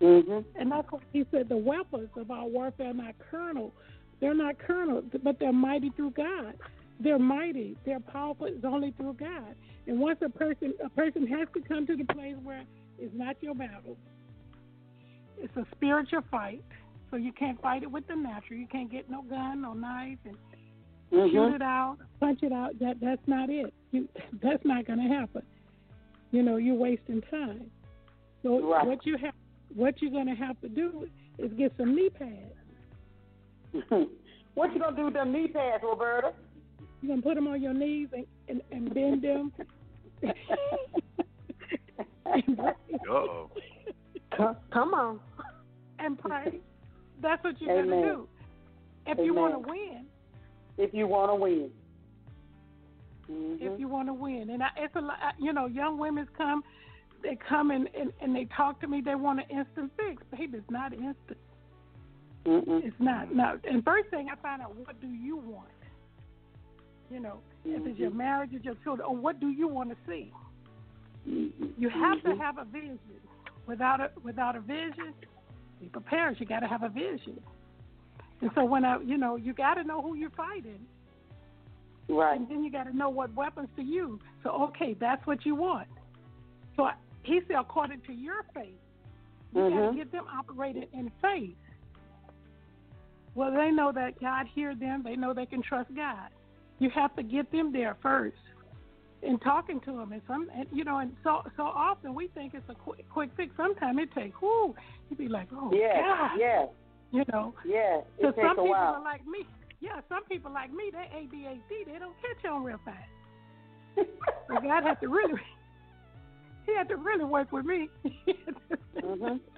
Mm-hmm. And that's what he said the weapons of our warfare are not carnal. They're not carnal, but they're mighty through God. They're mighty. They're powerful. It's only through God. And once a person a person has to come to the place where it's not your battle. It's a spiritual fight. So you can't fight it with the natural. You can't get no gun, no knife and Mhm. shoot it out, punch it out. That that's not it. You, [laughs] that's not going to happen. You know, you're wasting time. So Right. what you have, what you're going to have to do is get some knee pads. [laughs] what you gonna do with them knee pads, Roberta? You're going to put them on your knees and and, and bend them. [laughs] Uh-oh. Come on. and pray. That's what you are going to do. If you want to win, If you want to win. Mhm. if you want to win. And I, it's a lot, you know, young women come, they come and, and, and they talk to me. They want an instant fix. Baby, it's not instant. Mm-mm. It's not. No. And first thing I find out, what do you want? You know, if it's your Mhm. marriage, it's your children, or what do you want to see? You have Mhm. to have a vision. Without a without a vision, be prepared. You got to have a vision. And so when I, you know, you got to know who you're fighting. Right. And then you got to know what weapons to use. So, okay, that's what you want. So he said, according to your faith, you got Mhm. to get them operated in faith. Well, they know that God hears them. They know they can trust God. You have to get them there first, and talking to them. And some, and, you know, and so so often we think it's a quick quick fix. Sometimes it takes. Whoo, you'd be like, oh Yeah. God, Yeah. you know. Yeah. So It some takes a people while. are like me. Yeah, some people like me, they ADHD, they don't catch on real fast. so God had to really, He had to really work with me. Mhm. [laughs]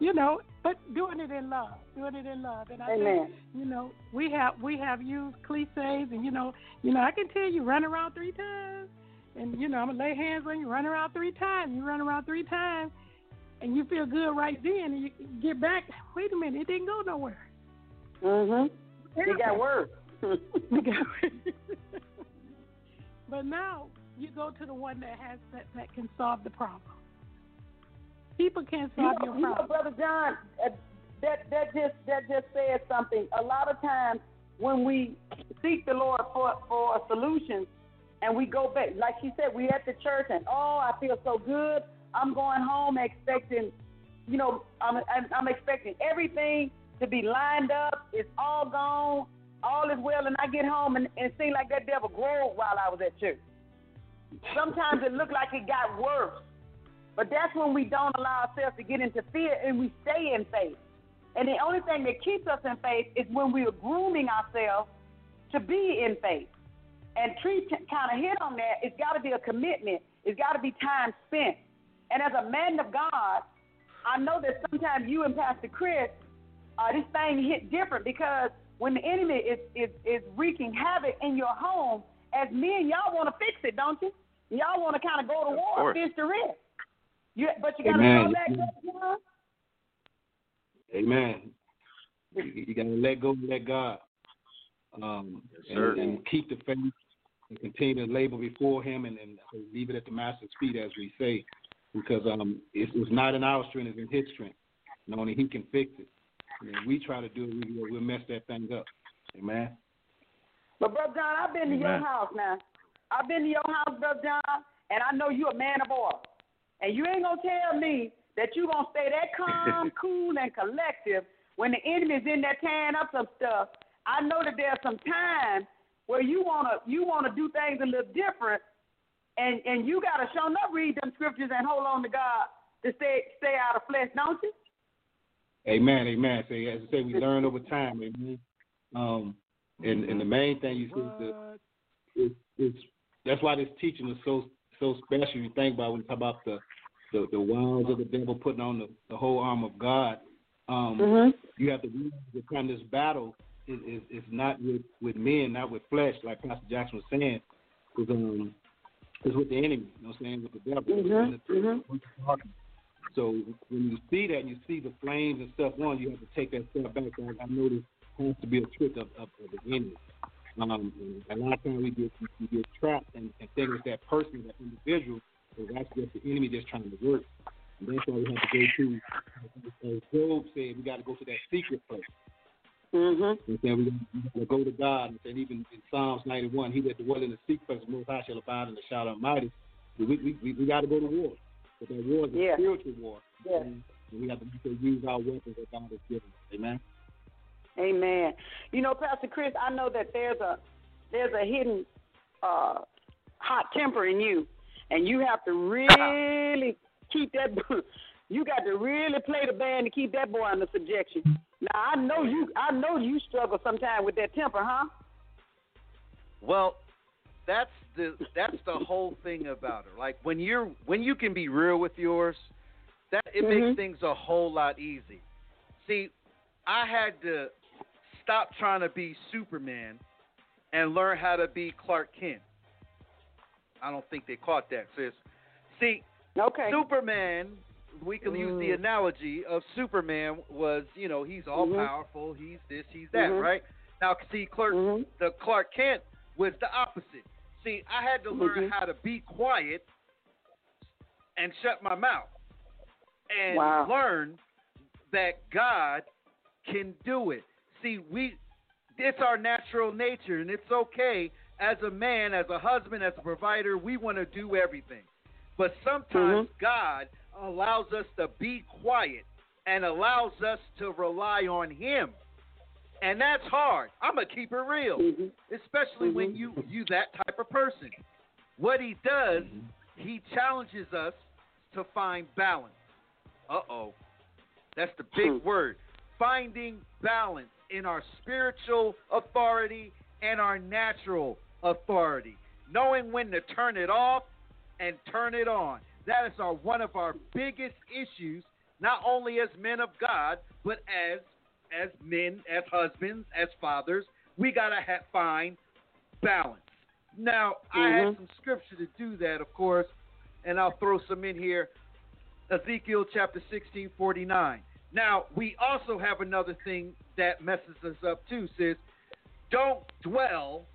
You know, but doing it in love, doing it in love, and I Amen. think you know we have we have used cliches, and you know, you know I can tell you run around three times, and you know I'm gonna lay hands on you, run around three times, you run around three times, and you feel good right then, and you get back. Wait a minute, it didn't go nowhere. Mhm. It got worse. [laughs] Got worse. but now you go to the one that has that that can solve the problem. People can't You solve know, your you know, problem. brother John, uh, that that just that just says something. A lot of times when we seek the Lord for for solutions, and we go back, like she said, we at the church, and oh, I feel so good. I'm going home expecting, you know, I'm I'm, I'm expecting everything to be lined up. It's all gone, all is well, and I get home and, and it seems like that devil grew while I was at church. Sometimes it looked like it got worse. But that's when we don't allow ourselves to get into fear and we stay in faith. And the only thing that keeps us in faith is when we are grooming ourselves to be in faith. And Tree kind of hit on that. It's got to be a commitment. It's got to be time spent. And as a man of God, I know that sometimes you and Pastor Chris, uh, this thing hit different because when the enemy is, is, is wreaking havoc in your home, as men, y'all want to fix it, don't you? Y'all want to kind of go to war course. against the risk. You, but you got to Amen. go back up, John. Amen. You, you got to let go and let God. Um, sir. and, and keep the faith and continue to labor before Him and, and leave it at the Master's feet, as we say, because um, it's, it's not in our strength, it's in His strength. And only He can fix it. And we try to do it, we, we'll mess that thing up. Amen. But brother John, I've been to your house now. I've been to your house, brother John, and I know you're a man of order. And you ain't gonna tell me that you gonna stay that calm, [laughs] cool, and collective when the enemy's in there tearing up some stuff. I know that there's some time where you wanna you wanna do things a little different, and and you gotta show up read them scriptures and hold on to God to stay stay out of flesh, don't you? Amen, amen. So as I say, we learn over time, amen. Um, and and the main thing you see is the is, is that's why this teaching is so so special. You think about when you talk about the the, the wiles of the devil putting on the, the whole arm of God. Um, Mhm. You have to realize that kind of this battle is, is is not with with men, not with flesh, like Pastor Jackson was saying. Is um is with the enemy. You know what I'm saying? With the devil. Mhm, the- mhm. With the darkness. So when you see that, and you see the flames and stuff on, you have to take that step back. I, I know this has to be a trick of, of, of the enemy. Um, a lot of times we get we get trapped and, and think it's that person, that individual, but that's just the enemy just trying to work. And that's why we have to go to, as Job said, we got to go to that secret place. Mm-hmm. And then we, we got to go to God. And then even in Psalms 91, he that dwell in the secret place of the Most High shall abide in the shadow of Almighty. We, we, we, we got to go to war. But that war is a Yeah. spiritual war. Yeah. And we have to, use our weapons that God has given us. Amen. Amen. You know, Pastor Chris, I know that there's a there's a hidden uh, hot temper in you, and you have to really keep that. [laughs] You got to really play the band to keep that boy under subjection. Now I know you. I know you struggle sometimes with that temper, huh? Well, that's the that's the whole thing about her. Like when you're when you can be real with yours, that it Mhm. makes things a whole lot easy. See, I had to stop trying to be Superman and learn how to be Clark Kent. I don't think they caught that, sis. See, okay. Superman, we can use the Mm. analogy of Superman was, you know, he's all Mhm. powerful, he's this, he's that, Mhm. right? Now, see, Clark, Mm-hmm. the Clark Kent was the opposite. See, I had to learn Mhm. how to be quiet and shut my mouth, and Wow. learn that God can do it. See, we it's our natural nature, and it's okay as a man, as a husband, as a provider. We want to do everything, but sometimes mm-hmm. God allows us to be quiet and allows us to rely on Him, and that's hard. I'm gonna keep it real, mm-hmm. especially when mm-hmm. you you that type of person. What He does, He challenges us to find balance. Uh oh. That's the big word. Finding balance in our spiritual authority and our natural authority. Knowing when to turn it off and turn it on. That is our one of our biggest issues, not only as men of God, but as as men, as husbands, as fathers. We gotta ha- find balance. Now, I had Mhm. some scripture to do that, of course, and I'll throw some in here. Ezekiel chapter 16, 49. Now, we also have another thing that messes us up too, sis. Don't dwell.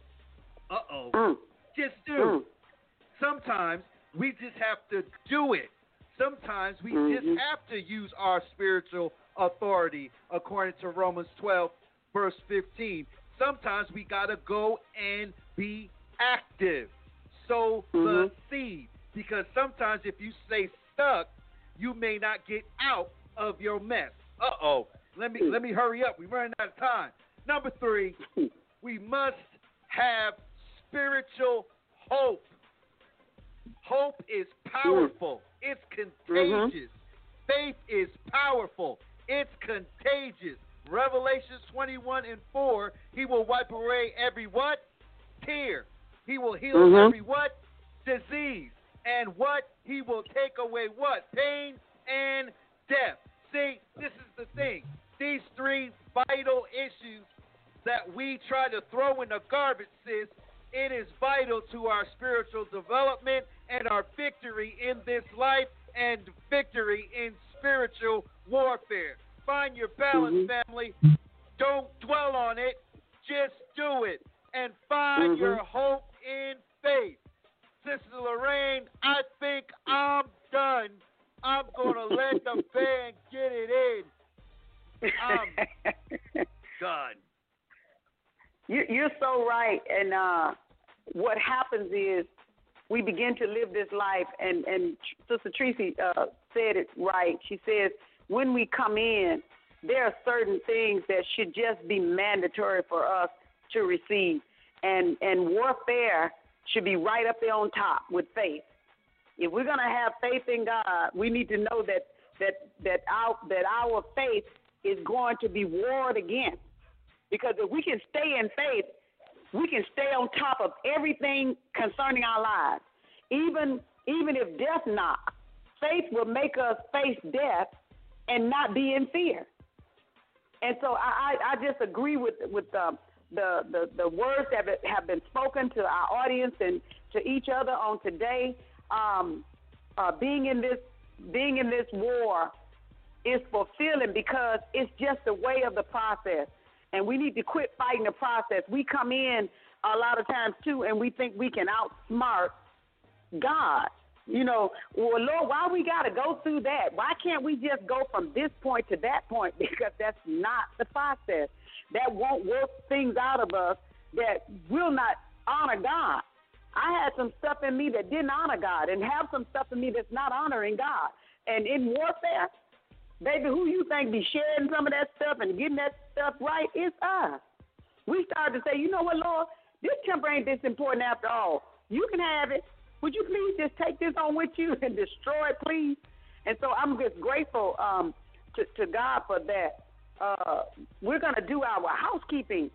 Uh oh. Mm. Just do. Sometimes we just have to do it. Sometimes we just Mhm. have to use our spiritual authority, according to Romans 12, verse 15. Sometimes we got to go and be active. Sow the Mhm. seed. Because sometimes if you stay stuck, you may not get out of your mess. Uh oh. Let me let me hurry up. We're running out of time. Number three, we must have spiritual hope. Hope is powerful. It's contagious. Faith is powerful. It's contagious. Revelations 21 and 4, he will wipe away every what? Tear. He will heal Mhm. every what? Disease. And what? He will take away what? Pain and death. See, this is the thing. These three vital issues that we try to throw in the garbage, sis, it is vital to our spiritual development and our victory in this life and victory in spiritual warfare. Find your balance, family. Don't dwell on it. Just do it. And find Mhm. your hope in faith. Sister Lorraine, I think I'm done. I'm going to let the [laughs] band get it in. I'm [laughs] done. You, you're so right. And uh, what happens is we begin to live this life, and, and Sister Tracy uh, said it right. She says, when we come in, there are certain things that should just be mandatory for us to receive. And, and warfare should be right up there on top with faith. If we're to have faith in God, we need to know that, that, that, our, that our faith is going to be warred against. Because if we can stay in faith, we can stay on top of everything concerning our lives. Even even if death knocks, faith will make us face death and not be in fear. And so I, I, I just agree with with um, the, the the words that have been spoken to our audience and to each other on today. Um, uh, being in this being in this war is fulfilling because it's just the way of the process and we need to quit fighting the process. We come in a lot of times too, and we think we can outsmart God. You know, well, Lord, why we got to go through that? Why can't we just go from this point to that point? [laughs] Because that's not the process. That won't work things out of us that will not honor God. I had some stuff in me that didn't honor God, and have some stuff in me that's not honoring God. And in warfare, Baby, who you think be sharing some of that stuff and getting that stuff right? is us. We started to say, you know what, Lord, this temper ain't this important after all. You can have it. Would you please just take this on with you and [laughs] destroy it, please? And so I'm just grateful um, to, to God for that. Uh, we're going to do our housekeeping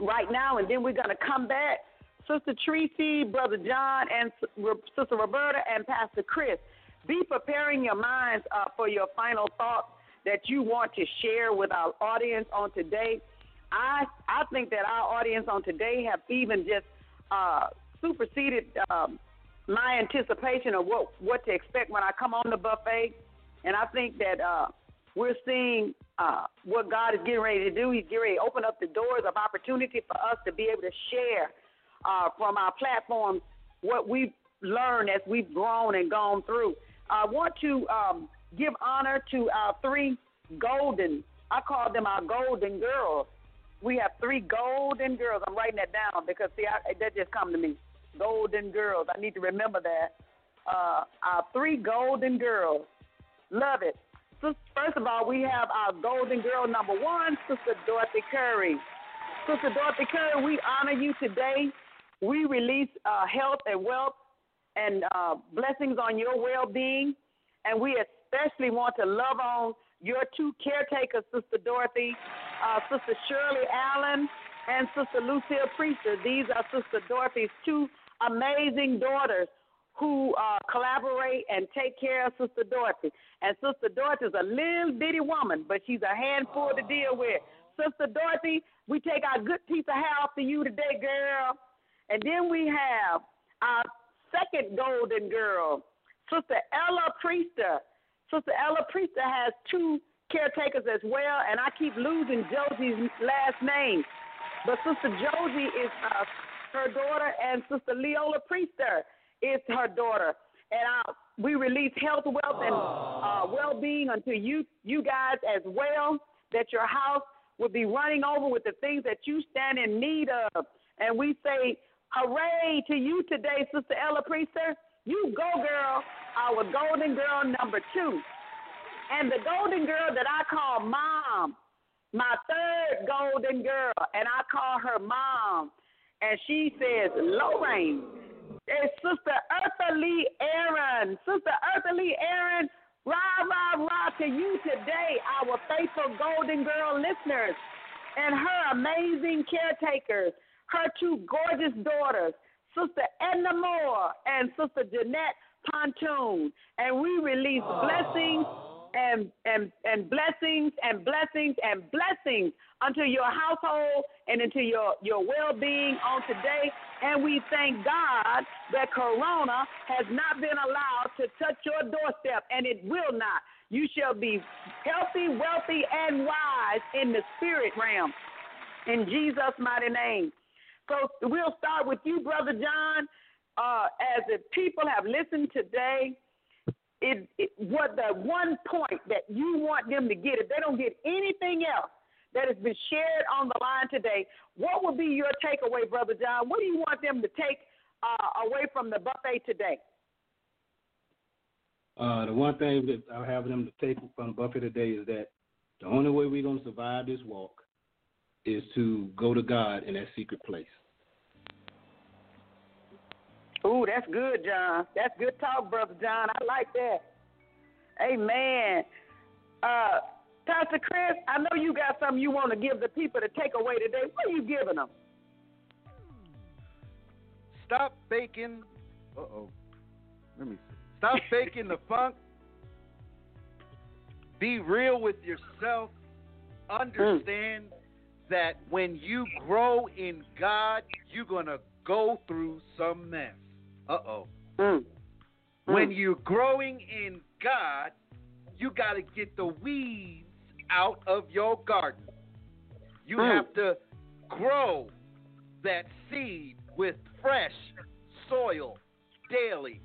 right now, and then we're going to come back. Sister Tracy, Brother John, and Sister Roberta, and Pastor Chris be preparing your minds uh, for your final thoughts that you want to share with our audience on today. I I think that our audience on today have even just uh, superseded um, my anticipation of what what to expect when I come on the buffet, and I think that uh, we're seeing uh, what God is getting ready to do. He's getting ready to open up the doors of opportunity for us to be able to share uh, from our platforms what we've learned as we've grown and gone through. I want to um, give honor to our three golden, I call them our golden girls. We have three golden girls. I'm writing that down because, see, I, that just come to me. Golden girls. I need to remember that. Uh, our three golden girls. Love it. First of all, we have our golden girl number one, Sister Dorothy Curry. Sister Dorothy Curry, we honor you today. We release uh, health and wealth and uh, blessings on your well being. And we especially want to love on your two caretakers, Sister Dorothy, uh, Sister Shirley Allen, and Sister Lucille Priester. These are Sister Dorothy's two amazing daughters who uh, collaborate and take care of Sister Dorothy. And Sister Dorothy is a little bitty woman, but she's a handful to deal with. Sister Dorothy, we take our good piece of hair off to you today, girl. And then we have our second golden girl, Sister Ella Priester. Sister Ella Priester has two caretakers as well, and I keep losing Josie's last name. But Sister Josie is uh, her daughter, and Sister Leola Priester is her daughter. And uh, we release health, wealth, and uh, well-being unto you, you guys as well. That your house will be running over with the things that you stand in need of. And we say, hooray to you today, Sister Ella Priester. You go, girl, our golden girl number two. And the golden girl that I call mom, my third golden girl, and I call her mom. And she says, Lorraine, it's Sister Eartha Lee Aaron. Sister Eartha Lee Aaron, rah, rah, rah to you today, our faithful golden girl listeners, and her amazing caretakers, her two gorgeous daughters, Sister Edna Moore and Sister Jeanette Pontoon. And we release blessings and, and, and blessings and blessings and blessings unto your household and into your, your well being on today. And we thank God that Corona has not been allowed to touch your doorstep, and it will not. You shall be healthy, wealthy, and wise in the spirit realm. In Jesus' mighty name. So we'll start with you, Brother John. Uh, as the people have listened today, it, it, what the one point that you want them to get, if they don't get anything else that has been shared on the line today, what would be your takeaway, Brother John? What do you want them to take uh, away from the buffet today? Uh, the one thing that I have them to take from the buffet today is that the only way we're going to survive this walk is to go to God in that secret place. Ooh, that's good, John. That's good talk, Brother John. I like that. Amen. Uh, Pastor Chris, I know you got something you want to give the people to take away today. What are you giving them? Stop faking. Uh oh. Let me see. Stop [laughs] faking the funk. Be real with yourself. Understand that when you grow in God, you're going to go through some mess. Uh oh. Mm. When you're growing in God, you got to get the weeds out of your garden. You Mm. have to grow that seed with fresh soil daily.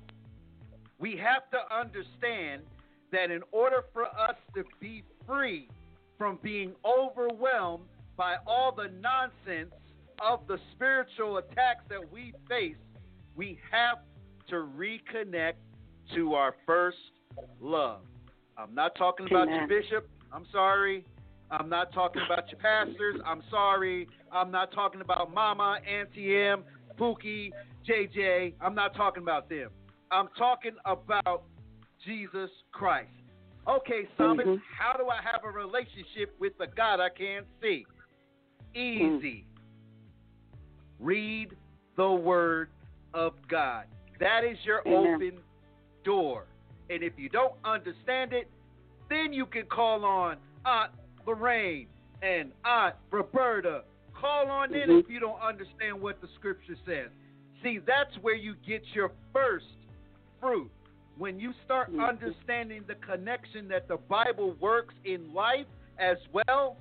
We have to understand that in order for us to be free from being overwhelmed by all the nonsense of the spiritual attacks that we face, we have to reconnect to our first love. I'm not talking about Amen. your bishop. I'm sorry. I'm not talking about your pastors. I'm sorry. I'm not talking about Mama, Auntie M, Pookie, JJ. I'm not talking about them. I'm talking about Jesus Christ. Okay, Psalmist, Mhm. how do I have a relationship with the God I can't see? Easy. Read the Word of God. That is your Amen. open door. And if you don't understand it, then you can call on Aunt Lorraine and Aunt Roberta. Call on in Mhm. if you don't understand what the scripture says. See, that's where you get your first fruit. When you start Mhm. understanding the connection that the Bible works in life as well,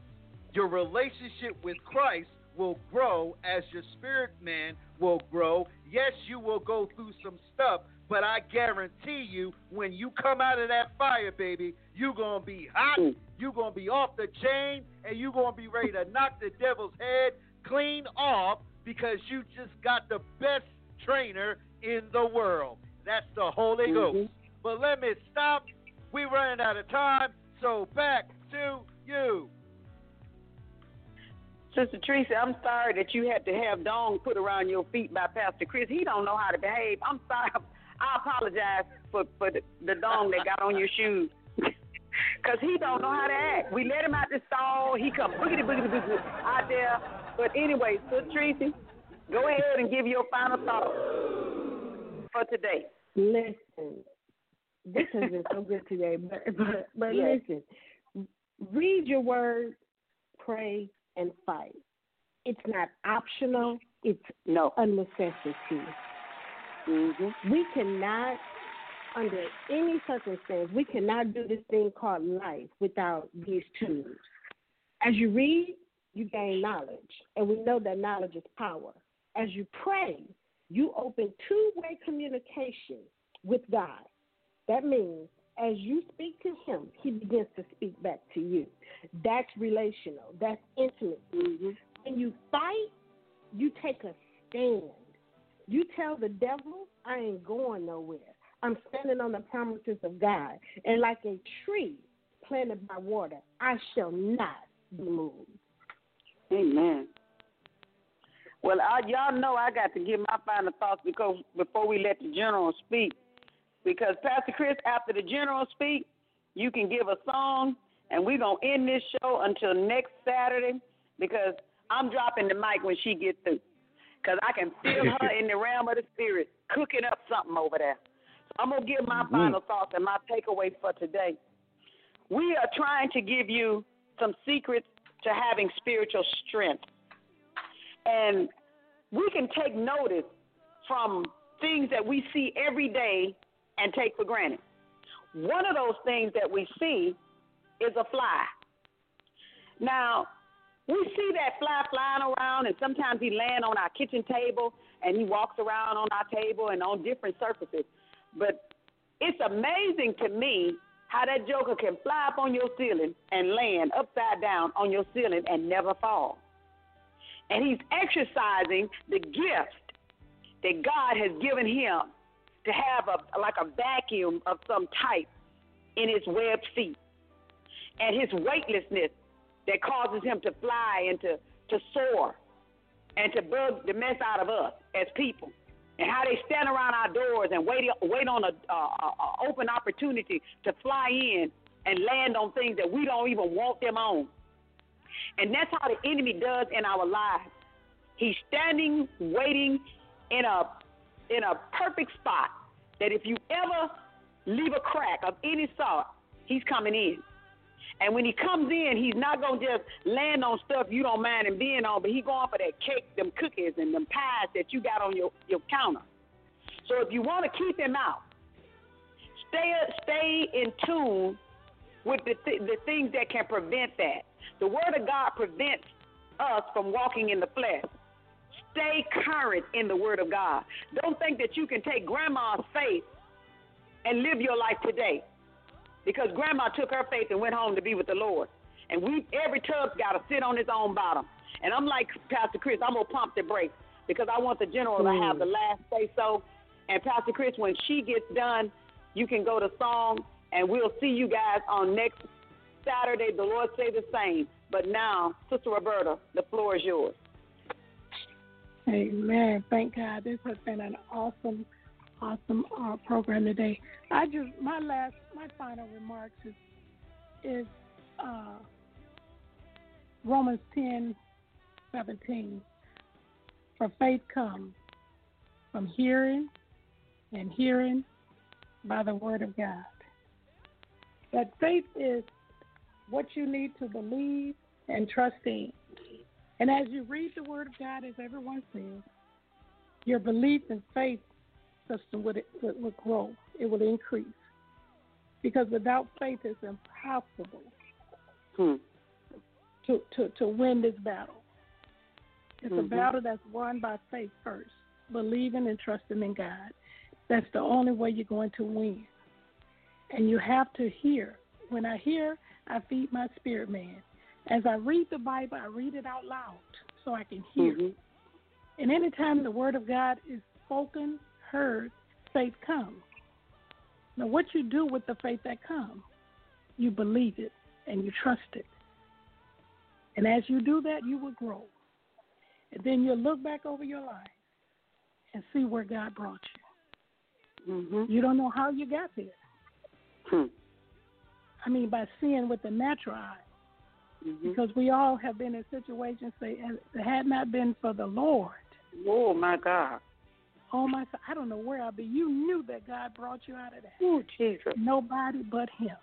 your relationship with Christ will grow as your spirit man will grow. Yes, you will go through some stuff, but I guarantee you, when you come out of that fire, baby, you're going to be hot, you're going to be off the chain, and you're going to be ready to knock the devil's head clean off because you just got the best trainer in the world. That's the Holy Mhm. Ghost. But let me stop. We're running out of time, so back to you. Sister Teresa, I'm sorry that you had to have dong put around your feet by Pastor Chris. He don't know how to behave. I'm sorry. I apologize for, for the, the dong that got on your shoes. [laughs] Because he don't know how to act. We let him out the stall. He come boogity boogity boogity out there. But anyway, Sister Teresa, go ahead and give your final thoughts for today. Listen, this has been so good today, but but, but Yes. listen, read your word, pray, and fight. It's not optional. It's no a necessity. Mm-hmm. We cannot under any circumstance, we cannot do this thing called life without these tools. As you read, you gain knowledge, and we know that knowledge is power. As you pray, you open two way communication with God. That means as you speak to Him, He begins to speak back to you. That's relational, that's intimate. When you fight, you take a stand. You tell the devil, I ain't going nowhere. I'm standing on the promises of God. And like a tree planted by water, I shall not be moved. Amen. Well, I, y'all know I got to give my final thoughts because before we let the general speak, because Pastor Chris, after the general speak, you can give a song, and we're gonna end this show until next Saturday because I'm dropping the mic when she gets through, because I can feel [laughs] her in the realm of the spirit cooking up something over there. So I'm gonna give my mm-hmm. final thoughts and my takeaway for today. We are trying to give you some secrets to having spiritual strength. And we can take notice from things that we see every day and take for granted. One of those things that we see is a fly. Now, we see that fly flying around, and sometimes he land on our kitchen table, and he walks around on our table and on different surfaces. But it's amazing to me how that joker can fly up on your ceiling and land upside down on your ceiling and never fall. And he's exercising the gift that God has given him to have a like a vacuum of some type in his web feet. And his weightlessness that causes him to fly and to, to soar and to bug the mess out of us as people. And how they stand around our doors and wait wait on a, a, a open opportunity to fly in and land on things that we don't even want them on. And that's how the enemy does in our lives. He's standing, waiting in a in a perfect spot that if you ever leave a crack of any sort, he's coming in. And when he comes in, he's not gonna just land on stuff you don't mind him being on, but he going for that cake, them cookies, and them pies that you got on your, your counter. So if you want to keep him out, stay stay in tune with the th- the things that can prevent that. The Word of God prevents us from walking in the flesh. Stay current in the Word of God. Don't think that you can take Grandma's faith and live your life today, because Grandma took her faith and went home to be with the Lord. And we every tub's got to sit on its own bottom. And I'm like Pastor Chris, I'm gonna pump the brakes because I want the general to have mm. the last say so. And Pastor Chris, when she gets done, you can go to song, and we'll see you guys on next Saturday. The Lord say the same. But now, Sister Roberta, the floor is yours. Amen. Thank God. This has been an awesome, awesome uh, program today. I just my last, my final remarks is is uh, Romans ten, seventeen. For faith comes from hearing, and hearing by the word of God. That faith is what you need to believe and trust in. And as you read the Word of God, as everyone says, your belief and faith system would, would, would grow. It would increase. Because without faith, it's impossible Hmm. to, to, to win this battle. It's a Mhm. battle that's won by faith first, believing and trusting in God. That's the only way you're going to win. And you have to hear. When I hear, I feed my spirit man. As I read the Bible, I read it out loud so I can hear. And anytime the word of God is spoken, heard, faith comes. Now, what you do with the faith that comes, you believe it and you trust it. And as you do that, you will grow. And then you'll look back over your life and see where God brought you. Mm-hmm. You don't know how you got there. Hmm. I mean, by seeing with the natural eye. Mm-hmm. Because we all have been in situations that had not been for the Lord. Oh my God. Oh my God, I don't know where I'll be. You knew that God brought you out of that. Oh Jesus. Nobody but Him.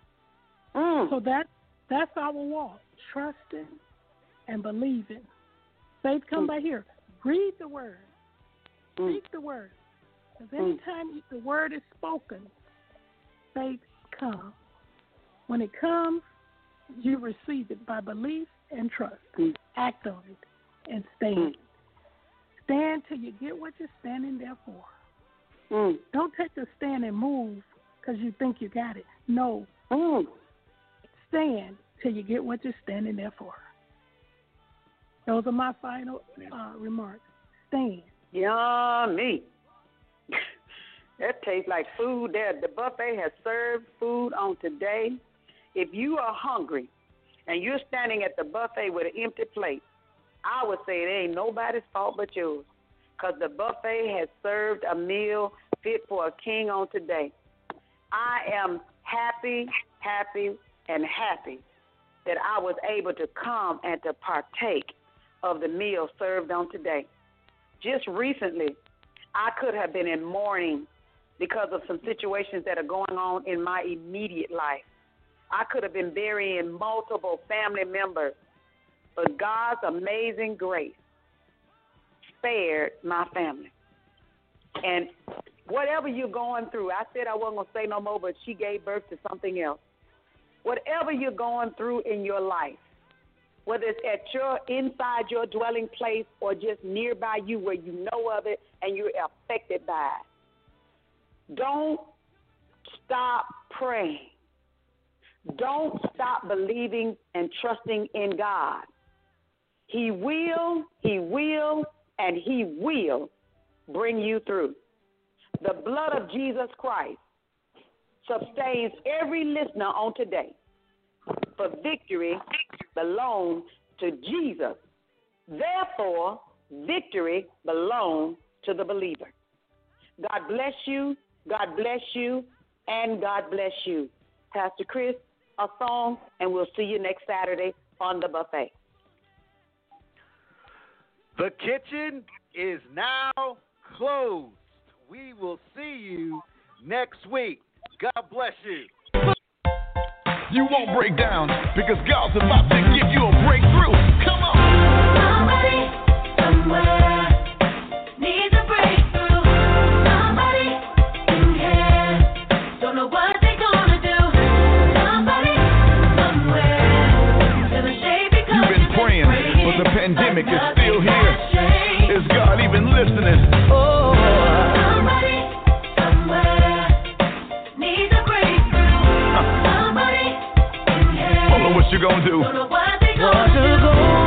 Mm. So that that's our walk. Trusting and believing. Faith come Mm. by here. Read the word. Mm. Speak the word. Because anytime you- the word is spoken, faith comes. When it comes, you receive it by belief and trust. Act on it and stand. Stand till you get what you're standing there for. Don't take the stand and move because you think you got it. No. Stand till you get what you're standing there for. Those are my final uh, remarks. Stand. Yummy. [laughs] that tastes like food. There, the buffet has served food on today. If you are hungry and you're standing at the buffet with an empty plate, I would say it ain't nobody's fault but yours, because the buffet has served a meal fit for a king on today. I am happy, happy, and happy that I was able to come and to partake of the meal served on today. Just recently, I could have been in mourning because of some situations that are going on in my immediate life. I could have been burying multiple family members, but God's amazing grace spared my family. And whatever you're going through, I said I wasn't going to say no more, but she gave birth to something else. Whatever you're going through in your life, whether it's at your inside your dwelling place or just nearby you where you know of it and you're affected by it. Don't stop praying. Don't stop believing and trusting in God. He will, He will, and He will bring you through. The blood of Jesus Christ sustains every listener on today. For victory belongs to Jesus. Therefore, victory belongs to the believer. God bless you, God bless you, and God bless you. Pastor Chris, a song, and we'll see you next Saturday on the buffet. The kitchen is now closed. We will see you next week. God bless you. You won't break down because God's about to give you a breakthrough. Come on. Somebody, somewhere pandemic is still here. Is God even listening? Oh. Somebody, somewhere needs a breakthrough. Somebody, don't know what you're gonna do. don't know what they're gonna do.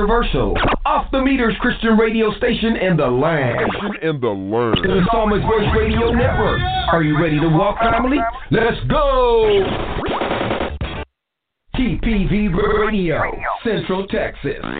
Controversial, off the meters Christian radio station in the land. In the land. The Psalmist Voice Radio Network. Are you ready to walk, family? Let's go! TPV Radio, Central Texas.